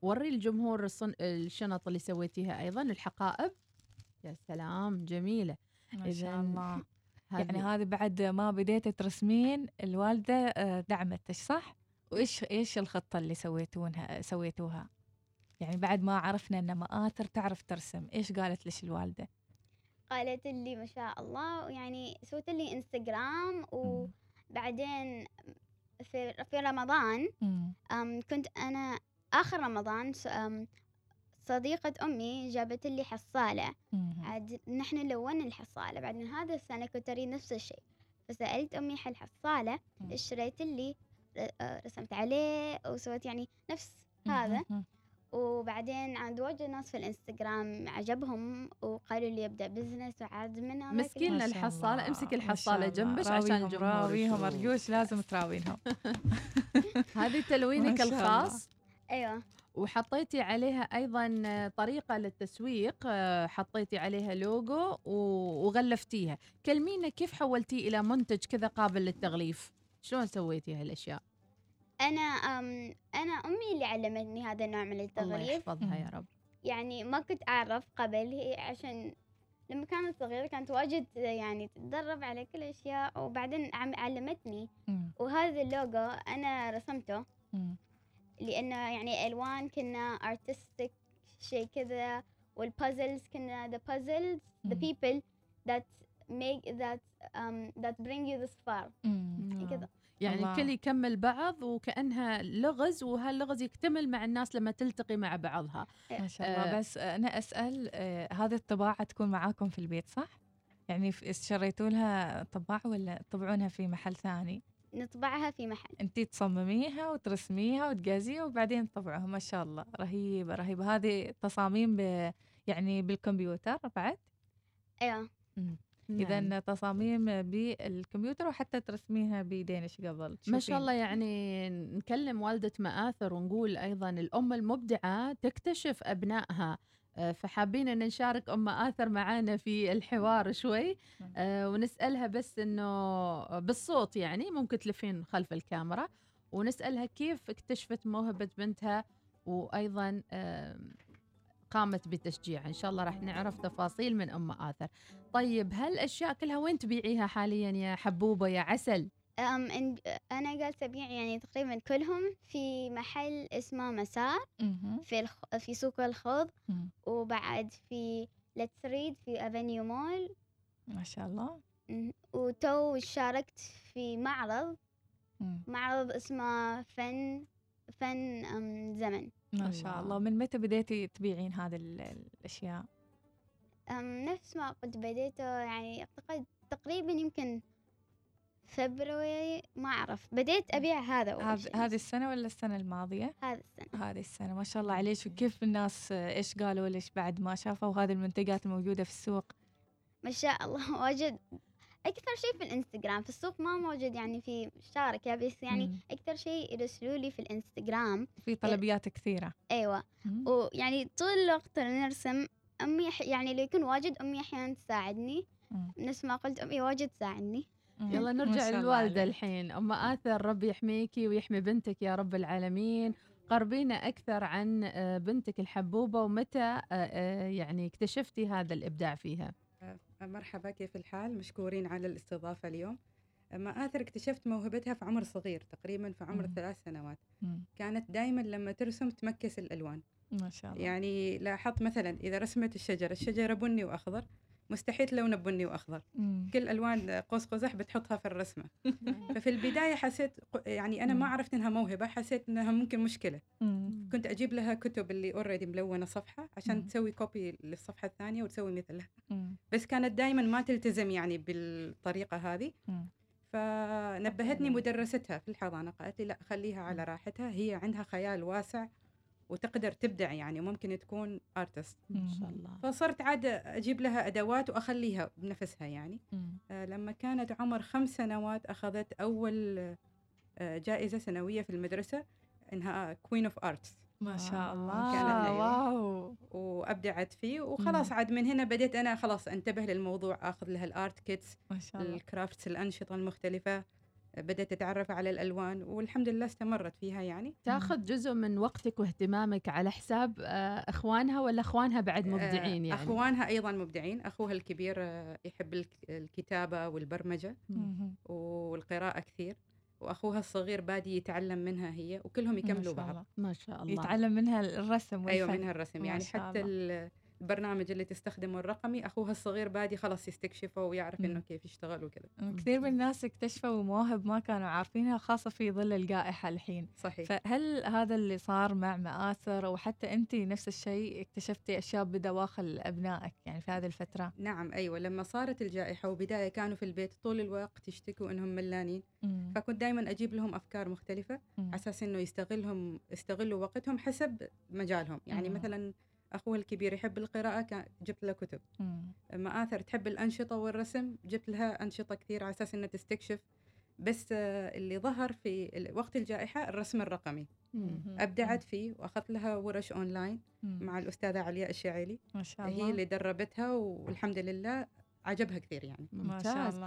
Speaker 5: وري الجمهور الصن... الشنط اللي سويتيها أيضا الحقائب يا سلام جميلة
Speaker 1: ما شاء الله يعني
Speaker 5: هذه-
Speaker 1: بعد ما بديت ترسمين الوالدة آه، دعمتك صح؟ وإيش إيش الخطة اللي سويتونها سويتوها؟ يعني بعد ما عرفنا أن مآثر تعرف ترسم. إيش قالت لك الوالدة؟
Speaker 20: قالت لي ما شاء الله يعني سوت لي إنستغرام وبعدين في في رمضان. أم كنت أنا آخر رمضان أم صديقة أمي جابت لي حصالة. عاد نحن لونا الحصالة. بعدين هذا السنة كنت أريد نفس الشيء. فسألت أمي حل حصالة اشتريت لي؟ رسمت عليه وسويت يعني نفس هذا. وبعدين عند واجد ناس في الإنستغرام عجبهم وقالوا لي أبدأ بزنس وعاد من
Speaker 1: ما شاء
Speaker 5: الحصالة
Speaker 1: الله.
Speaker 5: جنبش عشان
Speaker 1: راويهم
Speaker 5: الجمهور
Speaker 1: راويهم.
Speaker 5: يشوف.
Speaker 1: أرجوش لازم تراوينهم.
Speaker 5: هذه تلوينك. الخاص.
Speaker 20: أيوه.
Speaker 5: وحطيتي عليها أيضا طريقة للتسويق آه، حطيتي عليها لوجو وغلفتيها. كلمينا كيف حولتيه إلى منتج كذا قابل للتغليف؟ شلون سويتي هالأشياء؟
Speaker 20: أنا أم أنا أمي اللي علمتني هذا النوع من
Speaker 5: الله
Speaker 20: التغليف
Speaker 5: يحفظها يا رب
Speaker 20: يعني ما كنت أعرف قبل هي عشان لما كانت صغيرة كانت واجد يعني تتدرب على كل الأشياء وبعدين عم علمتني
Speaker 1: مم.
Speaker 20: وهذا اللوجو أنا رسمته
Speaker 1: مم.
Speaker 20: لأنه يعني ألوان كنا artistic شيء كذا والبازلز كنا the puzzles the
Speaker 1: مم.
Speaker 20: people that make that um, that bring you this far
Speaker 1: مم.
Speaker 20: كذا
Speaker 5: يعني
Speaker 1: الله.
Speaker 5: الكل يكمل بعض وكأنها لغز وهاللغز يكتمل مع الناس لما تلتقي مع بعضها.
Speaker 1: ما شاء الله.
Speaker 5: آه،
Speaker 1: بس أنا أسأل آه، هذه الطباعة تكون معاكم في البيت صح؟ يعني اشتريتوا لها طباعة ولا تطبعونها في محل ثاني؟
Speaker 20: نطبعها في محل.
Speaker 1: انتي تصمميها وترسميها وتجازيها وبعدين تطبعوها ما شاء الله. رهيبة رهيبة. هذه تصاميم ب يعني بالكمبيوتر بعد؟
Speaker 20: أيوه
Speaker 1: إذا
Speaker 5: نعم.
Speaker 1: تصاميم بالكمبيوتر وحتى ترسميها بيدينك قبل.
Speaker 5: ما. شاء الله يعني نكلم والدة مآثر ونقول أيضا الأم المبدعة تكتشف أبنائها. آه، فحابين أن نشارك أم مآثر معانا في الحوار شوي. آه، ونسألها بس أنه بالصوت يعني ممكن تلفين خلف الكاميرا. ونسألها كيف اكتشفت موهبة بنتها. وأيضا آم، قامت بتشجيعها إن شاء الله راح نعرف تفاصيل من أم مآثر. طيب هالأشياء كلها وين تبيعيها حاليا يا حبوبة يا عسل؟
Speaker 20: أم إن- أنا جالسة أبيع يعني تقريبا كلهم في محل اسمه مسار. في الخ... في سوق الخوض. وبعد في Let's Read في Avenue Mall
Speaker 1: ما شاء الله.
Speaker 20: وتو شاركت في معرض. معرض اسمه فن فن أم زمن.
Speaker 1: ما شاء الله من متى بديتي تبيعين هذه ال- الأشياء؟
Speaker 20: نفس ما قلت بديته يعني أعتقد تقريبا يمكن فبراير ما أعرف بديت أبيع هذا أول
Speaker 1: هذ-. هذه السنة ولا السنة الماضية؟
Speaker 20: هذا السنة
Speaker 1: هذه السنة ما شاء الله عليك وكيف الناس إيش قالوا لك بعد ما شافوا هذه المنتجات الموجودة في السوق؟
Speaker 20: ما شاء الله واجد أكثر شيء في الإنستغرام في السوق ما موجود يعني في شاركة بس يعني
Speaker 1: مم.
Speaker 20: أكثر شيء يرسلوا لي في الإنستغرام
Speaker 1: في طلبيات كثيرة
Speaker 20: أيوة
Speaker 1: مم.
Speaker 20: ويعني طول الوقت نرسم أمي أح- يعني لو يكون واجد أمي أحيانا تساعدني. نفس ما قلت أمي واجد تساعدني.
Speaker 5: يلا نرجع للوالدة. الحين أم آثر ربي يحميكي ويحمي بنتك يا رب العالمين قربينا أكثر عن آه، بنتك الحبوبة ومتى آه، آه، يعني اكتشفتي هذا الإبداع فيها
Speaker 21: مرحبا كيف الحال؟ مشكورين على الاستضافة اليوم. مآثر اكتشفت موهبتها في عمر صغير تقريبا في عمر
Speaker 1: مم.
Speaker 21: ثلاث سنوات.
Speaker 1: مم.
Speaker 21: كانت دائما لما ترسم ت mix الألوان.
Speaker 1: ما شاء الله.
Speaker 21: يعني لاحظت مثلا إذا رسمت الشجرة الشجرة بني وأخضر. مستحيل لونه بني وأخضر
Speaker 1: مم.
Speaker 21: كل ألوان قوس قزح بتحطها في الرسمة ففي البداية حسيت يعني أنا ما. عرفت إنها موهبة حسيت إنها ممكن مشكلة
Speaker 1: مم.
Speaker 21: كنت أجيب لها كتب اللي already ملونة صفحة عشان
Speaker 1: مم.
Speaker 21: تسوي copy للصفحة الثانية وتسوي مثلها
Speaker 1: مم.
Speaker 21: بس كانت دائما ما تلتزم يعني بالطريقة هذه
Speaker 1: مم.
Speaker 21: فنبهتني مدرستها في الحضانة قالت لي لا خليها على راحتها هي عندها خيال واسع وتقدر تبدع يعني ممكن تكون artist
Speaker 5: ما شاء الله.
Speaker 21: فصرت عاد أجيب لها أدوات وأخليها بنفسها يعني. آه، لما كانت عمر خمس سنوات أخذت أول آه، جائزة سنوية في المدرسة إنها queen of arts
Speaker 1: ما شاء
Speaker 21: كانت
Speaker 1: الله
Speaker 21: أيوة.
Speaker 1: wow.
Speaker 21: وأبدعت فيه وخلاص. عاد من هنا بديت أنا خلاص أنتبه للموضوع أخذ لها ال art kits
Speaker 1: ما شاء الله.
Speaker 21: ال crafts الأنشطة المختلفة. بدأت أتعرف على الألوان والحمد لله استمرت فيها يعني.
Speaker 5: تاخذ جزء من وقتك واهتمامك على حساب آه، أخوانها ولا أخوانها بعد مبدعين
Speaker 21: آه،
Speaker 5: يعني؟
Speaker 21: أخوانها أيضا مبدعين. أخوها الكبير آه، يحب الك- الكتابة والبرمجة. والقراءة كثير وأخوها الصغير بادي يتعلم منها هي وكلهم
Speaker 1: ما
Speaker 21: يكملوا
Speaker 1: شاء
Speaker 21: بعض.
Speaker 1: الله.
Speaker 5: ما شاء الله.
Speaker 1: يتعلم منها الرسم
Speaker 21: أيوة
Speaker 1: والفن.
Speaker 21: منها الرسم.
Speaker 1: ما
Speaker 21: يعني
Speaker 1: شاء
Speaker 21: حتى البرنامج اللي تستخدمه الرقمي أخوها الصغير بادي خلاص يستكشفه ويعرف. إنه كيف يشتغل وكذا
Speaker 1: كثير من الناس اكتشفوا مواهب ما كانوا عارفينها خاصة في ظل الجائحة الحين
Speaker 21: صحيح
Speaker 1: فهل هذا اللي صار مع مآثر أو حتى أنت نفس الشيء اكتشفتي أشياء بدواخل أبنائك يعني في هذه الفترة
Speaker 21: نعم أيوة لما صارت الجائحة وبداية كانوا في البيت طول الوقت يشتكوا إنهم ملانين
Speaker 1: مم.
Speaker 21: فكنت دائما أجيب لهم أفكار مختلفة
Speaker 1: مم.
Speaker 21: على أساس إنه يستغلهم يستغلوا وقتهم حسب مجالهم يعني
Speaker 1: مم.
Speaker 21: مثلا أخوه الكبير يحب القراءة كان جبت له كتب.
Speaker 1: مم.
Speaker 21: مآثر تحب الأنشطة والرسم؟ جبت لها أنشطة كثير على أساس إنها تستكشف. بس آه، اللي ظهر في وقت الجائحة الرسم الرقمي.
Speaker 1: مم.
Speaker 21: أبدعت فيه وأخذت لها ورش أونلاين
Speaker 1: مم.
Speaker 21: مع الأستاذة علياء الشعيلي
Speaker 1: ما شاء
Speaker 21: هي
Speaker 1: الله.
Speaker 21: اللي دربتها والحمد لله عجبها كثير يعني.
Speaker 1: ما شاء
Speaker 5: ممتاز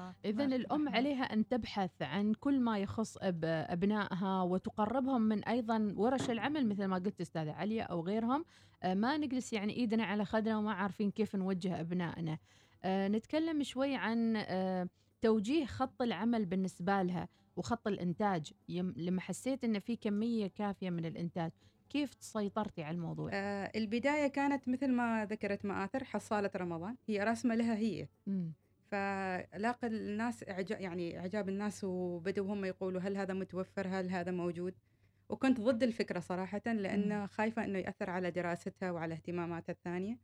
Speaker 1: ما-
Speaker 5: الأم عليها أن تبحث عن كل ما يخص أب أبنائها وتقربهم من أيضا ورش العمل مثل ما قلت أستاذة عليا أو غيرهم. آه، ما نجلس يعني إيدنا على خدنا وما عارفين كيف نوجه أبنائنا. آه، نتكلم شوي عن آه، توجيه خط العمل بالنسبة لها وخط الإنتاج. يم- لما حسيت أن في كمية كافية من الإنتاج. كيف سيطرتي على الموضوع؟
Speaker 21: آه البداية كانت مثل ما ذكرت مآثر حصالة رمضان. هي رسمة لها هي.
Speaker 5: مم.
Speaker 21: فلاقى الناس إعجاب يعني إعجاب الناس وبدوا هم يقولوا هل هذا متوفر؟ هل هذا موجود؟ وكنت ضد الفكرة صراحة لأن خايفة إنه يأثر على دراستها وعلى اهتماماتها الثانية.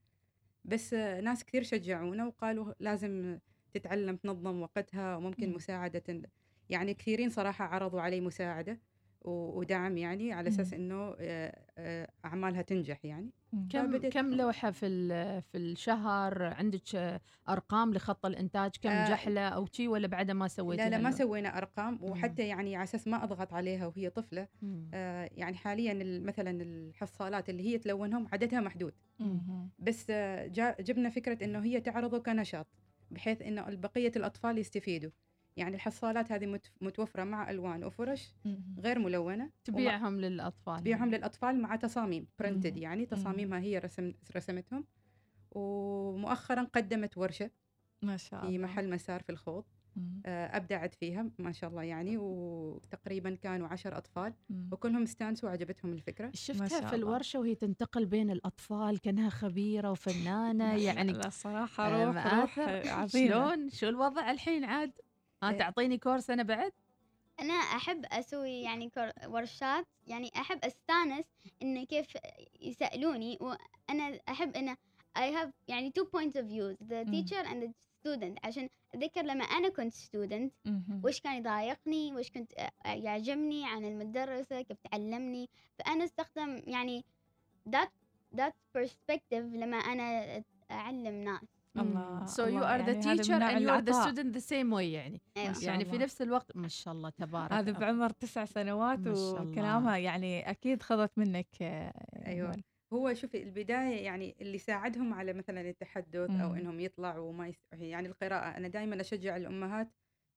Speaker 21: بس ناس كثير شجعونا وقالوا لازم تتعلم تنظم وقتها وممكن
Speaker 1: مم.
Speaker 21: مساعدة. يعني كثيرين صراحة عرضوا علي مساعدة. ودعم يعني على أساس
Speaker 1: مم.
Speaker 21: إنه آه، آه، أعمالها تنجح يعني.
Speaker 5: كم كم لوحة في في الشهر عندك أرقام لخط الإنتاج كم
Speaker 21: آه،
Speaker 5: جحلة أو شي ولا بعد ما سويتي
Speaker 21: لا لا ما سوينا أرقام وحتى. يعني على أساس ما أضغط عليها وهي طفلة آه يعني حاليا ال- مثلا الحصالات اللي هي تلونهم عددها محدود. بس آه جا جبنا فكرة إنه هي تعرضه كنشاط بحيث إنه بقية الأطفال يستفيدوا يعني الحصالات هذه مت- متوفرة مع ألوان وفرش. غير ملونة
Speaker 5: تبيعهم للأطفال
Speaker 21: تبيعهم للأطفال مع تصاميم برنتد. يعني تصاميمها هي رسم رسمتهم ومؤخرا قدمت ورشة
Speaker 1: ما شاء
Speaker 21: في
Speaker 1: الله
Speaker 21: محل مسار في الخوض. آه، أبدعت فيها ما شاء الله يعني وتقريبا كانوا عشر أطفال
Speaker 1: مم.
Speaker 21: وكلهم استانسوا وعجبتهم الفكرة
Speaker 1: ما
Speaker 5: شفتها في
Speaker 1: الله.
Speaker 5: الورشة وهي تنتقل بين الأطفال كأنها خبيرة وفنانة يعني
Speaker 1: لا صراحة
Speaker 5: آه،
Speaker 1: روح روح. عظيمة
Speaker 5: شلون شو الوضع الحين عاد؟ ها
Speaker 21: إيه.
Speaker 5: تعطيني كورس أنا بعد؟
Speaker 20: أنا أحب أسوي يعني كور- ورشات يعني أحب أستانس إنه كيف يسألوني وأنا أحب إنه I have يعني two points of views the teacher and the student عشان أتذكر لما أنا كنت student. وش كان يضايقني وش كنت يعجبني عن المدرسة كيف تعلمني فأنا أستخدم يعني that that perspective لما أنا أعلم ناس
Speaker 1: الله
Speaker 5: So you
Speaker 1: الله،
Speaker 5: are the
Speaker 1: يعني هذا
Speaker 5: teacher
Speaker 1: من نوع
Speaker 5: and you are the
Speaker 1: العطاء.
Speaker 5: student the same way يعني
Speaker 20: أيوة.
Speaker 5: يعني في. نفس الوقت ما شاء الله تبارك
Speaker 1: هذا. بعمر تسع سنوات
Speaker 5: ما شاء الله.
Speaker 1: وكلامها يعني أكيد خذت منك. نوال.
Speaker 21: هو شوفي البداية يعني اللي ساعدهم على مثلا التحدث أو
Speaker 1: مم.
Speaker 21: إنهم يطلعوا وما. يعني القراءة أنا دائما أشجع الأمهات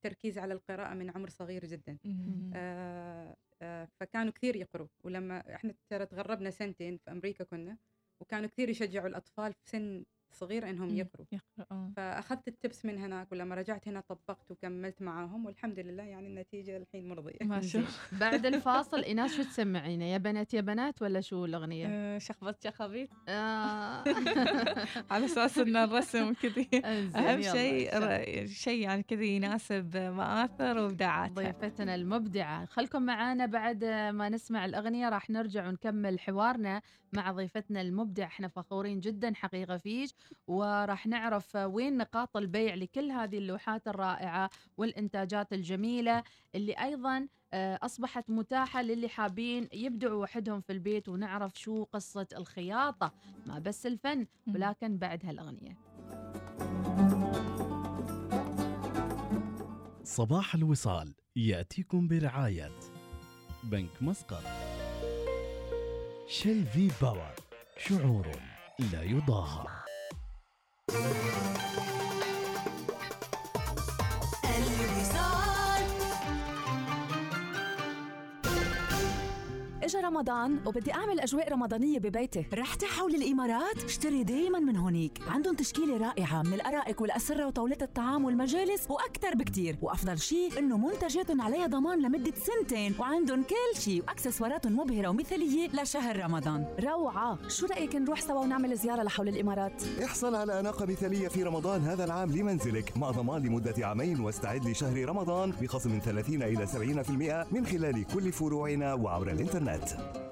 Speaker 21: تركيز على القراءة من عمر صغير جدا
Speaker 1: مهم.
Speaker 21: آه آه فكانوا كثير يقروا ولما إحنا ترى تغربنا سنتين في أمريكا كنا وكانوا كثير يشجعوا الأطفال في سن صغير إنهم
Speaker 1: مم.
Speaker 21: يقروا
Speaker 1: يقرأ آه.
Speaker 21: فأخذت التبس من هناك ولما رجعت هنا طبقت وكملت معاهم والحمد لله يعني النتيجة الحين مرضية
Speaker 1: ما شاء.
Speaker 5: بعد الفاصل إيناس شو تسمعينا يا بنات يا بنات ولا شو الأغنية؟
Speaker 1: آه، شخبط شخبيط
Speaker 5: آه.
Speaker 1: على أساس إن الرسم كذي
Speaker 5: أهم
Speaker 1: شيء. شيء يعني كذي يناسب مآثر وإبداعاتها
Speaker 5: ضيفتنا المبدعة خلكم معانا بعد ما نسمع الأغنية راح نرجع ونكمل حوارنا مع ضيفتنا المبدع إحنا فخورين جدا حقيقة فيك وراح نعرف وين نقاط البيع لكل هذه اللوحات الرائعة والإنتاجات الجميلة اللي أيضا آه، أصبحت متاحة للي حابين يبدعوا وحدهم في البيت ونعرف شو قصة الخياطة. ما بس الفن ولكن بعد هالأغنية.
Speaker 15: صباح الوصال يأتيكم برعاية بنك مسقط. شيل في باور شعور لا يضاهى
Speaker 22: إجا رمضان وبدي أعمل أجواء رمضانية ببيتي.
Speaker 23: رحتي حول الإمارات؟ اشتري دايما من هونيك. عندهم تشكيلة رائعة من الأرائك والأسرة وطاولات الطعام والمجالس وأكثر بكتير. وأفضل شيء إنه منتجاتهم عليها ضمان لمدة سنتين. وعندهم كل شيء وأكسسوارات مبهرة ومثالية لشهر رمضان.
Speaker 22: روعة. شو رأيك نروح سوا ونعمل زيارة لحول الإمارات؟
Speaker 24: احصل على أناقة مثالية في رمضان هذا العام لمنزلك. مع ضمان لمدة عامين واستعد لشهر رمضان بخصم من 30 إلى 70% من خلال كل فروعنا وعبر الإنترنت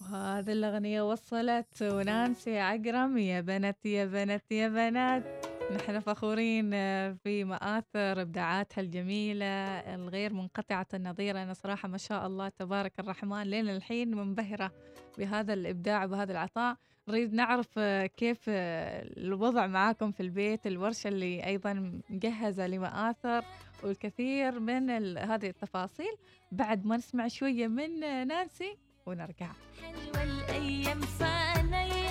Speaker 1: وهذه الأغنية وصلت ونانسي عقرم. يا بنات يا بنات يا بنات. نحن فخورين في مآثر إبداعاتها الجميلة الغير منقطعة النظير. أنا صراحة ما شاء الله تبارك الرحمن لين الحين منبهرة بهذا الإبداع وبهذا العطاء. نريد نعرف كيف الوضع معاكم في البيت الورشة اللي أيضا مجهزة لمآثر والكثير من هذه التفاصيل بعد ما نسمع شوية من نانسي ونرجع.
Speaker 25: حلوة الأيام فانية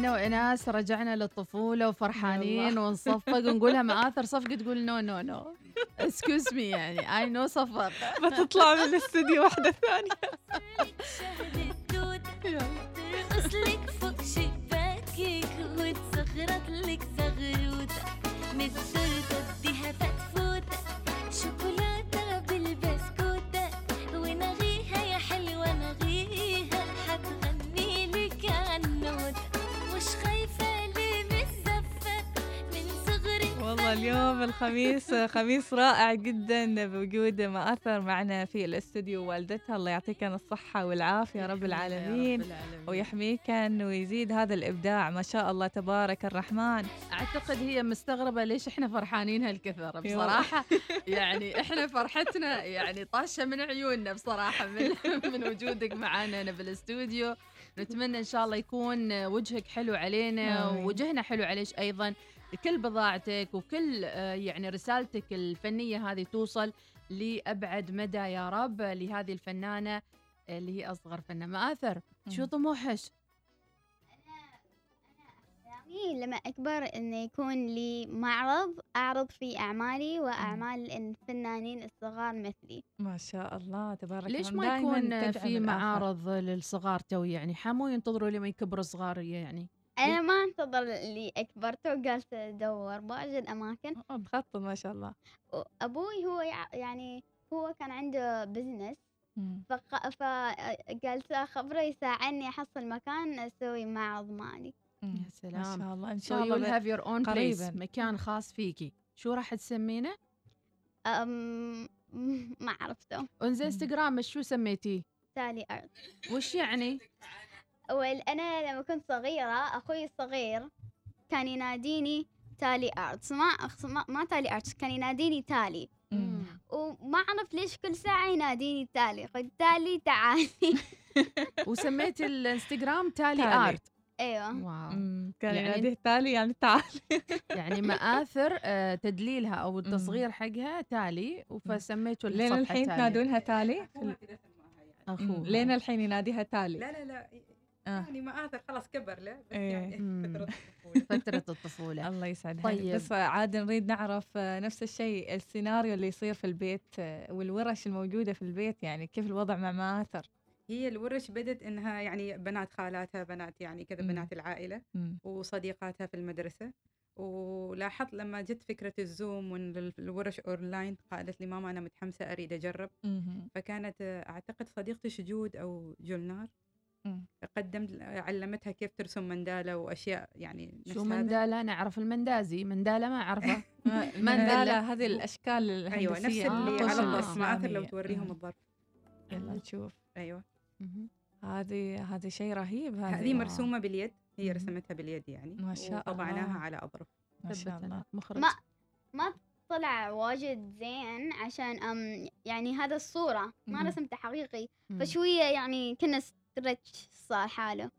Speaker 5: أنا وإناس رجعنا للطفولة وفرحانين ونصفق ونقولها مآثر صفقة تقول no no no excuse me يعني I know صفر.
Speaker 1: بتطلع من الاستديو
Speaker 25: واحدة
Speaker 1: ثانية. اليوم الخميس خميس رائع جدا بوجود مآثر معنا في الاستوديو والدتها. الله يعطيكن الصحة والعافية رب العالمين. ويحميكن ويزيد هذا الإبداع. ما شاء الله تبارك الرحمن.
Speaker 5: أعتقد هي مستغربة ليش إحنا فرحانين هالكثر. بصراحة يعني إحنا فرحتنا يعني طاشة من عيوننا بصراحة من من وجودك معنا هنا بالإستوديو. نتمنى إن شاء الله يكون وجهك حلو علينا. ووجهنا حلو عليك أيضا. كل بضاعتك وكل آه، يعني رسالتك الفنية هذه توصل لأبعد مدى يا رب لهذه الفنانة اللي هي أصغر فنانه مآثر. شو طموحك؟
Speaker 20: لما أكبر إنه يكون لي معرض أعرض فيه أعمالي وأعمال الفنانين الصغار مثلي.
Speaker 1: ما شاء الله تبارك
Speaker 5: ليش
Speaker 1: الرحمن.
Speaker 5: ما يكون في. معارض للصغار تو يعني؟ حمو ينتظروا لما يكبروا صغار يعني.
Speaker 20: أنا ما أنتظر اللي أكبر تو قالت أدور بواجد أماكن.
Speaker 1: مخطط ما شاء الله.
Speaker 20: أبوي هو يع- يعني هو كان عنده business فق... فقلت خبرة يساعدني أحصل مكان أسوي معرض مالي
Speaker 5: يا سلام.
Speaker 1: ما شاء الله.
Speaker 5: So إن
Speaker 1: شاء الله
Speaker 5: you'll have your own place
Speaker 1: قريباً.
Speaker 5: مكان خاص فيكي. شو راح تسمينه؟
Speaker 20: أم... ما عرفته
Speaker 5: وانزين انستغرام شو سميتيه؟
Speaker 20: تالي أرض
Speaker 5: وش يعني؟
Speaker 20: أول أنا لما كنت صغيرة أخوي الصغير كان يناديني تالي أرتس ما ما, ما تالي أرتس كان يناديني تالي. وما أعرف ليش كل ساعة يناديني تالي. قلت تالي تعالي
Speaker 5: وسميتي الإنستغرام تالي
Speaker 1: تالي.
Speaker 5: ارت
Speaker 20: أيوة.
Speaker 5: واو.
Speaker 1: مم، كان
Speaker 5: يعني
Speaker 1: يناديه تالي يعني تعال.
Speaker 5: يعني مآثر آه، تدليلها أو التصغير حقها تالي فسميتوا
Speaker 1: لين الحين. تنادونها تالي؟
Speaker 5: أخوها.
Speaker 1: لين الحين يناديها تالي.
Speaker 21: لا لا لا. يعني مآثر خلاص كبر له بس
Speaker 1: إيه.
Speaker 21: يعني فترة
Speaker 5: فترة الطفولة
Speaker 1: الله يسعدها
Speaker 5: طيب.
Speaker 1: بس عاد نريد نعرف آه، نفس الشيء السيناريو اللي يصير في البيت آه، والورش الموجودة في البيت يعني كيف الوضع مع ماثر
Speaker 21: هي الورش بدت إنها يعني بنات خالاتها بنات يعني كذا
Speaker 1: مم.
Speaker 21: بنات العائلة
Speaker 1: مم.
Speaker 21: وصديقاتها في المدرسة ولاحظت لما جت فكرة ال Zoom وإن ال- الورش أونلاين قالت لي ماما أنا متحمسة أريد أجرب
Speaker 1: مهم.
Speaker 21: فكانت آه، أعتقد صديقتي شجود أو جولنار
Speaker 1: مم.
Speaker 21: قدمت علمتها كيف ترسم مندالة وأشياء يعني
Speaker 5: شو. مندالة؟ أنا أعرف المندازي مندالة ما أعرفها.
Speaker 1: المندالة هذه الأشكال الهندسية
Speaker 21: أيوه نفس اللي
Speaker 1: النقوش
Speaker 21: على الظرف مآثر لو. توريهم. الظرف.
Speaker 1: يلا نشوف.
Speaker 21: أيوه.
Speaker 1: هذه هذه شيء رهيب هذه.
Speaker 21: هذه مرسومة باليد هي. رسمتها باليد يعني.
Speaker 1: ما شاء
Speaker 21: وطبعناها
Speaker 1: الله.
Speaker 21: على أظرف.
Speaker 1: ما شاء الله.
Speaker 20: ما ما طلع واجد زين عشان أم يعني هذا الصورة. ما. رسمته حقيقي. فشوية يعني كنا stretch صار حاله.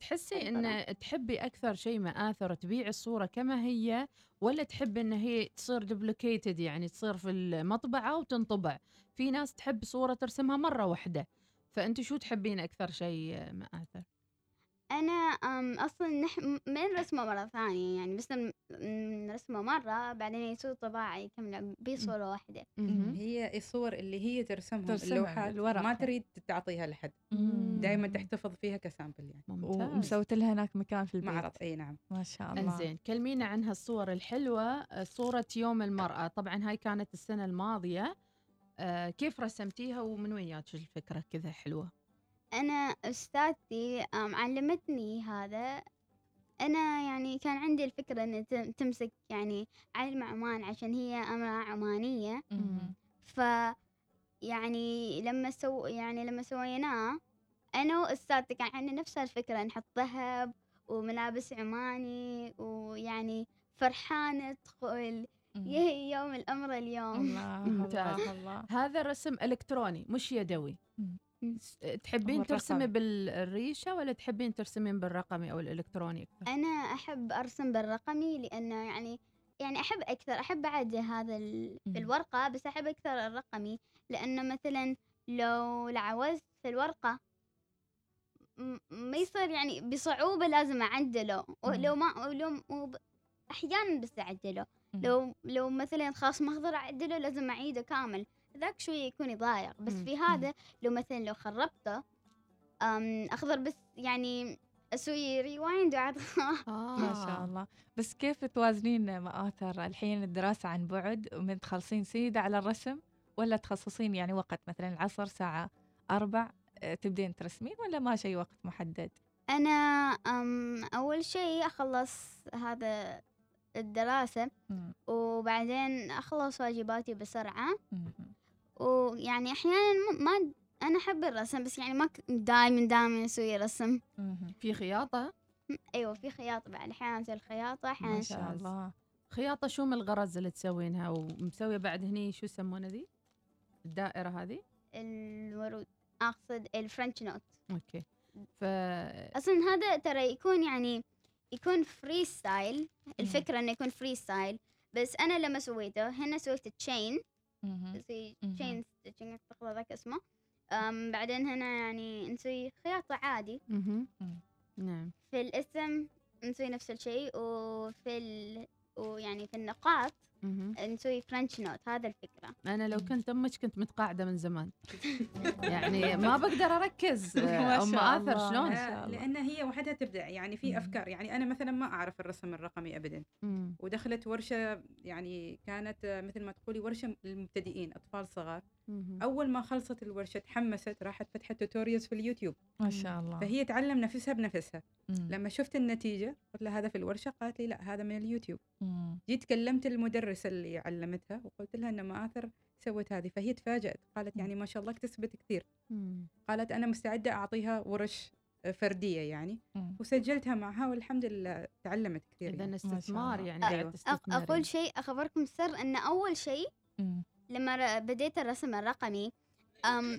Speaker 5: تحسي إن تحبي أكثر شيء مآثر تبيع الصورة كما هي ولا تحبي إن هي تصير duplicated يعني تصير في المطبعة وتنطبع؟ في ناس تحب صورة ترسمها مرة واحدة فانت شو تحبين أكثر شيء مآثر
Speaker 20: أنا أم أصلا نح ما نرسمه مرة ثانية يعني بس ن- نرسمه مرة بعدين يصير طباعي كاملة بصورة واحدة.
Speaker 21: هي الصور اللي هي ترسمهم
Speaker 1: ترسمها
Speaker 21: اللوحات
Speaker 1: بالورق.
Speaker 21: ما تريد تعطيها لحد. دائما تحتفظ فيها ك sample يعني.
Speaker 1: ومسويت لها هناك مكان في البيت.
Speaker 21: معرض إي نعم.
Speaker 1: ما شاء الله.
Speaker 5: إنزين كلمينا عن هالصور الحلوة. صورة يوم المرأة. طبعا هاي كانت السنة الماضية. آه، كيف رسمتيها ومن وين جاتش الفكرة؟ كذا حلوة.
Speaker 20: أنا أستاذتي علمتني هذا. أنا يعني كان عندي الفكرة إن تم- تمسك يعني علم عمان عشان هي أمرأة عمانية. ف يعني لما سو يعني لما سويناه أنا وأستاذتي كان عندنا نفس الفكرة نحط ذهب وملابس عماني ويعني فرحانة تقول يهي يوم الأمر اليوم.
Speaker 5: ممتاز. هذا رسم إلكتروني مش يدوي. تحبين
Speaker 20: هو
Speaker 5: ترسمي. بالريشة ولا تحبين ترسمين بالرقمي أو الإلكتروني أكثر؟
Speaker 20: أنا أحب أرسم بالرقمي لأنه يعني يعني أحب أكثر أحب بعد هذا ال- في الورقة بس أحب أكثر الرقمي لأنه مثلا لو لعوزت في الورقة م- ما يصير يعني بصعوبة لازم أعدله. ولو ما ولو وب- أحيانا بس أعدله. لو لو مثلا خلاص ما أقدر أعدله لازم أعيده كامل. ذاك شوية يكون يضايق. بس. في هذا لو مثلا لو خربته أقدر بس يعني أسوي ريوايند وأعد
Speaker 1: ما شاء الله. بس كيف توازنين مآثر الحين الدراسة عن بعد ومن تخلصين سيدة على الرسم؟ ولا تخصصين يعني وقت مثلا العصر ساعة أربع آه، تبدين ترسمين ولا ما شيء وقت محدد؟
Speaker 20: أنا أم أول شيء أخلص هذا الدراسة
Speaker 1: مم.
Speaker 20: وبعدين أخلص واجباتي بسرعة.
Speaker 1: مم.
Speaker 20: ويعني أحيانا ما أنا أحب الرسم بس يعني ما دائما دائما أسوي رسم.
Speaker 5: في خياطة؟
Speaker 20: أيوة في خياطة بعد أحيانا أسوي الخياطة أحيانا
Speaker 5: ما شاء الله. خياطة شو من الغرز اللي تسوينها؟ ومسوية بعد هني شو يسمونه ذي؟ الدائرة هذه
Speaker 20: الورود. أقصد ال French
Speaker 5: knot. okay. ف
Speaker 20: أصلا هذا ترى يكون يعني يكون free style الفكرة إنه يكون free style بس أنا لما سويته هنا سويت chain زي chain stitching اعتقد ذاك اسمه. أم بعدين هنا يعني نسوي خياطة عادي.
Speaker 5: نعم.
Speaker 20: في الاسم نسوي نفس الشيء وفي ال... ويعني في النقاط. نسوي French knot هذا الفكرة.
Speaker 5: أنا لو كنت أمك كنت متقاعدة من زمان. يعني ما بقدر أم
Speaker 21: مآثر
Speaker 5: ما
Speaker 21: شاء الله.
Speaker 5: شلون؟
Speaker 21: آه، لأن هي وحدها تبدع. يعني في أفكار. يعني أنا مثلا ما أعرف الرسم الرقمي ابدا.
Speaker 5: مم.
Speaker 21: ودخلت ورشة يعني كانت آه، مثل ما تقولي ورشة للمبتدئين أطفال صغار.
Speaker 5: مهم.
Speaker 21: أول ما خلصت الورشة تحمست راحت فتحت tutorials في اليوتيوب
Speaker 1: ما شاء الله
Speaker 21: فهي تعلم نفسها بنفسها
Speaker 1: مم.
Speaker 21: لما شفت النتيجة قلت لها هذا في الورشة قالت لي لا هذا من اليوتيوب
Speaker 1: مم.
Speaker 21: جيت كلمت المدرسة اللي علمتها وقلت لها ان مآثر سوت هذه فهي تفاجأت قالت يعني ما شاء الله اكتسبت كثير
Speaker 5: مم.
Speaker 21: قالت أنا مستعدة أعطيها ورش فردية يعني
Speaker 1: مم.
Speaker 21: وسجلتها معها والحمد لله تعلمت كثير
Speaker 5: اذا
Speaker 21: يعني.
Speaker 5: استثمار يعني
Speaker 20: أ-
Speaker 5: قاعد
Speaker 20: أق-
Speaker 5: تستثمري
Speaker 20: أقول شيء أخبركم سر أن أول شيء
Speaker 1: مم.
Speaker 20: لما بديت الرسم الرقمي أم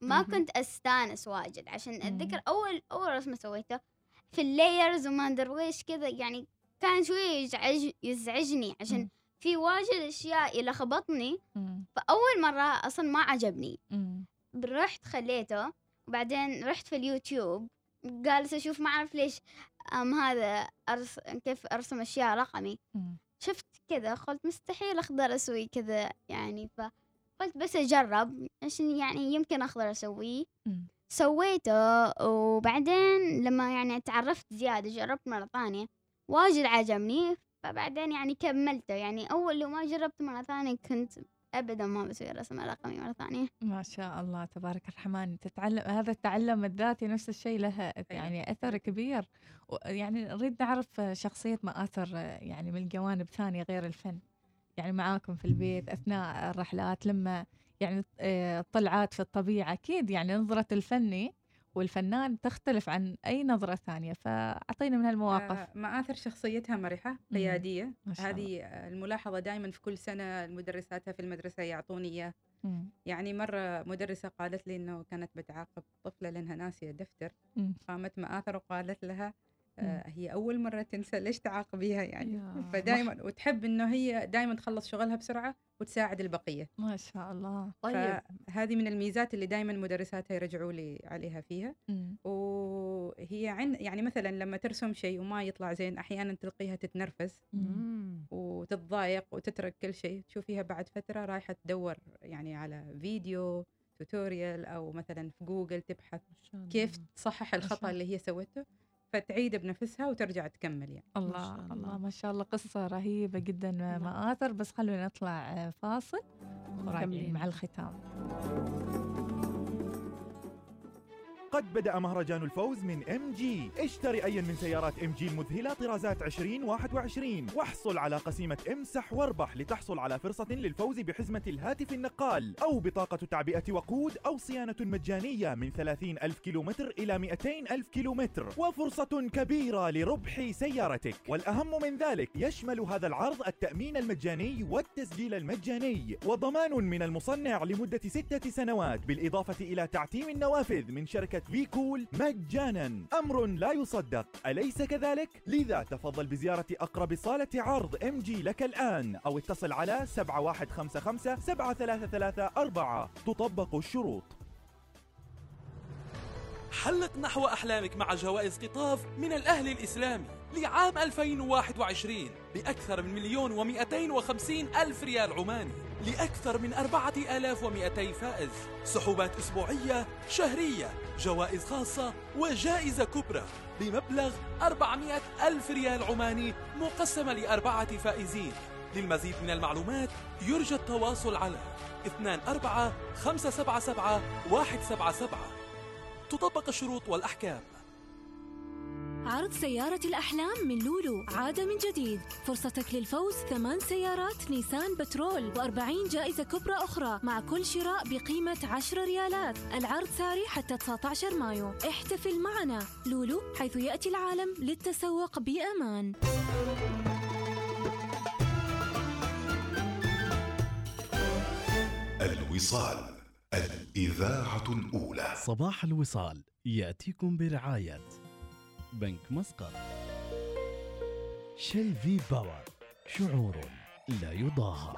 Speaker 20: ما كنت أستانس واجد. عشان أتذكر أول أول رسمة سويته في اللايرز وما أدري ويش كذا يعني كان شوي يزعج يزعجني. عشان في واجد أشياء يلخبطني.
Speaker 1: مم.
Speaker 20: فأول مرة أصلا ما عجبني. رحت خليته. وبعدين رحت في اليوتيوب. جالسة أشوف ما أعرف ليش أم هذا أرس كيف أرسم أشياء رقمي. شفت كذا قلت مستحيل أقدر أسوي كذا يعني فقلت بس أجرب عشان يعني يمكن أقدر أسويه. سويته وبعدين لما يعني تعرفت زيادة جربت مرة ثانية واجد عجبني فبعدين يعني كملته يعني أول لو ما جربت مرة ثانية كنت أبدا ما بسوي رسم رقمي مرة ثانية.
Speaker 1: ما شاء الله تبارك الرحمن. تتعلم هذا التعلم الذاتي نفس الشيء له يعني أثر كبير. يعني نريد نعرف شخصية مآثر يعني من جوانب ثانية غير الفن. يعني معاكم في البيت أثناء الرحلات لما يعني آه، طلعات في الطبيعة أكيد يعني نظرة الفني والفنان تختلف عن أي نظرة ثانية فأعطينا من هالمواقف
Speaker 21: آه، مآثر شخصيتها مرحة قيادية. هذه الملاحظة دائما في كل سنة مدرساتها في المدرسة يعطوني إياه. يعني مرة مدرسة قالت لي إنه كانت بتعاقب طفلة لأنها ناسية دفتر. قامت مآثر وقالت لها آه، هي أول مرة تنسى ليش تعاقبيها يعني. فدائما وتحب إنه هي دائما تخلص شغلها بسرعة وتساعد البقية.
Speaker 1: ما شاء الله.
Speaker 5: طيب.
Speaker 21: فهذه من الميزات اللي دائما مدرساتها يرجعوا لي عليها فيها.
Speaker 1: مم.
Speaker 21: وهي عن يعني مثلا لما ترسم شيء وما يطلع زين أحيانا تلقيها تتنرفز
Speaker 5: مم.
Speaker 21: وتتضايق وتترك كل شيء. تشوفيها بعد فترة رايحة تدور يعني على فيديو tutorial أو مثلا في جوجل تبحث كيف تصحح الخطأ اللي هي سوته فتعيد بنفسها وترجع تكمل يعني.
Speaker 1: الله الله. ما شاء الله. قصة رهيبة جدا مآثر بس خلونا نطلع آه، فاصل وراجعين. مع الختام.
Speaker 26: قد بدأ مهرجان الفوز من MG اشتري أي من سيارات MG المذهلة طرازات 2021 واحصل على قسيمة امسح واربح لتحصل على فرصة للفوز بحزمة الهاتف النقال أو بطاقة تعبئة وقود أو صيانة مجانية من 30 ألف كيلومتر إلى 200 ألف كيلومتر. وفرصة كبيرة لربح سيارتك. والأهم من ذلك يشمل هذا العرض التأمين المجاني والتسجيل المجاني. وضمان من المصنع لمدة ستة سنوات بالإضافة إلى تعتيم النوافذ من شركة في كول مجانا. أمر لا يصدق. أليس كذلك؟ لذا تفضل بزيارة أقرب صالة عرض ام جي لك الآن أو اتصل على 7155 7334 تطبق الشروط.
Speaker 27: حلق نحو أحلامك مع جوائز قطاف من الأهل الإسلامي لعام 2021 بأكثر من مليون ومئتين وخمسين ألف ريال عماني لأكثر من أربعة آلاف ومئتي فائز. سحوبات أسبوعية شهرية جوائز خاصة وجائزة كبرى بمبلغ 400 ألف ريال عماني مقسمة لأربعة فائزين. للمزيد من المعلومات يرجى التواصل على 24 577 177 تطبق الشروط والأحكام.
Speaker 28: عرض سيارة الأحلام من لولو عاد من جديد. فرصتك للفوز ثمان سيارات نيسان بترول و40 جائزة كبرى أخرى مع كل شراء بقيمة 10 ريالات. العرض ساري حتى 19 مايو. احتفل معنا. لولو حيث يأتي العالم للتسوق بأمان.
Speaker 19: الوصال الإذاعة الأولى.
Speaker 15: صباح الوصال يأتيكم برعاية. بنك مسقط. شيل في باور شعور لا يضاهى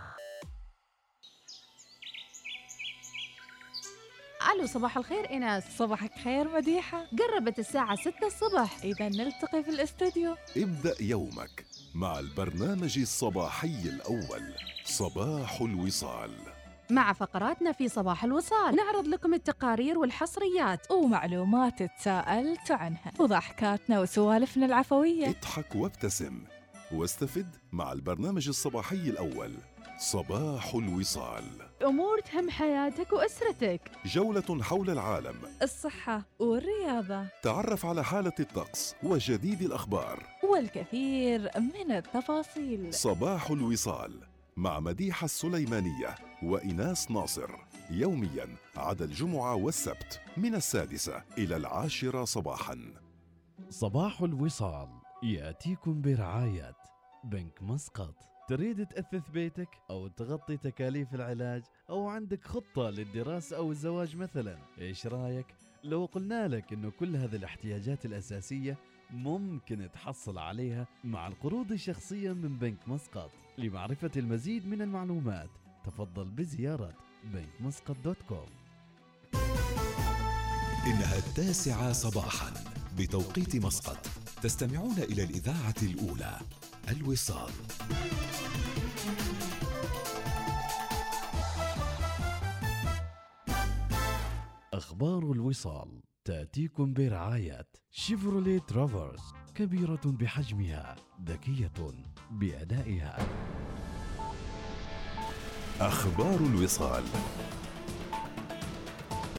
Speaker 5: ألو صباح الخير ايناس
Speaker 1: صباحك خير مديحة.
Speaker 5: قربت الساعة 6 الصبح.
Speaker 1: اذا نلتقي في الاستوديو.
Speaker 19: ابدأ يومك مع البرنامج الصباحي الأول صباح الوصال.
Speaker 5: مع فقراتنا في صباح الوصال. نعرض لكم التقارير والحصريات
Speaker 1: ومعلومات تساءلت عنها. وضحكاتنا وسوالفنا العفوية.
Speaker 19: اضحك وابتسم واستفد مع البرنامج الصباحي الأول. صباح الوصال.
Speaker 5: أمور تهم حياتك وأسرتك.
Speaker 19: جولة حول العالم.
Speaker 1: الصحة والرياضة.
Speaker 19: تعرف على حالة الطقس وجديد الأخبار.
Speaker 1: والكثير من التفاصيل.
Speaker 19: صباح الوصال. مع مديحة السليمانية وإناس ناصر يوميا عدا الجمعة والسبت من السادسة إلى العاشرة صباحا.
Speaker 15: صباح الوصال يأتيكم برعاية بنك مسقط. تريد تأثث بيتك أو تغطي تكاليف العلاج أو عندك خطة للدراسة أو الزواج مثلا؟ إيش رأيك؟ لو قلنا لك أنه كل هذه الاحتياجات الأساسية ممكن تحصل عليها مع القروض الشخصية من بنك مسقط. لمعرفة المزيد من المعلومات. تفضل بزيارة بنك مسقط دوت كوم.
Speaker 11: إنها التاسعة صباحا
Speaker 19: بتوقيت مسقط. تستمعون إلى الإذاعة الأولى الوصال.
Speaker 15: أخبار الوصال. تأتيكم برعاية شيفروليه ترافرس كبيرة بحجمها ذكية بأدائها.
Speaker 29: أخبار الوصال.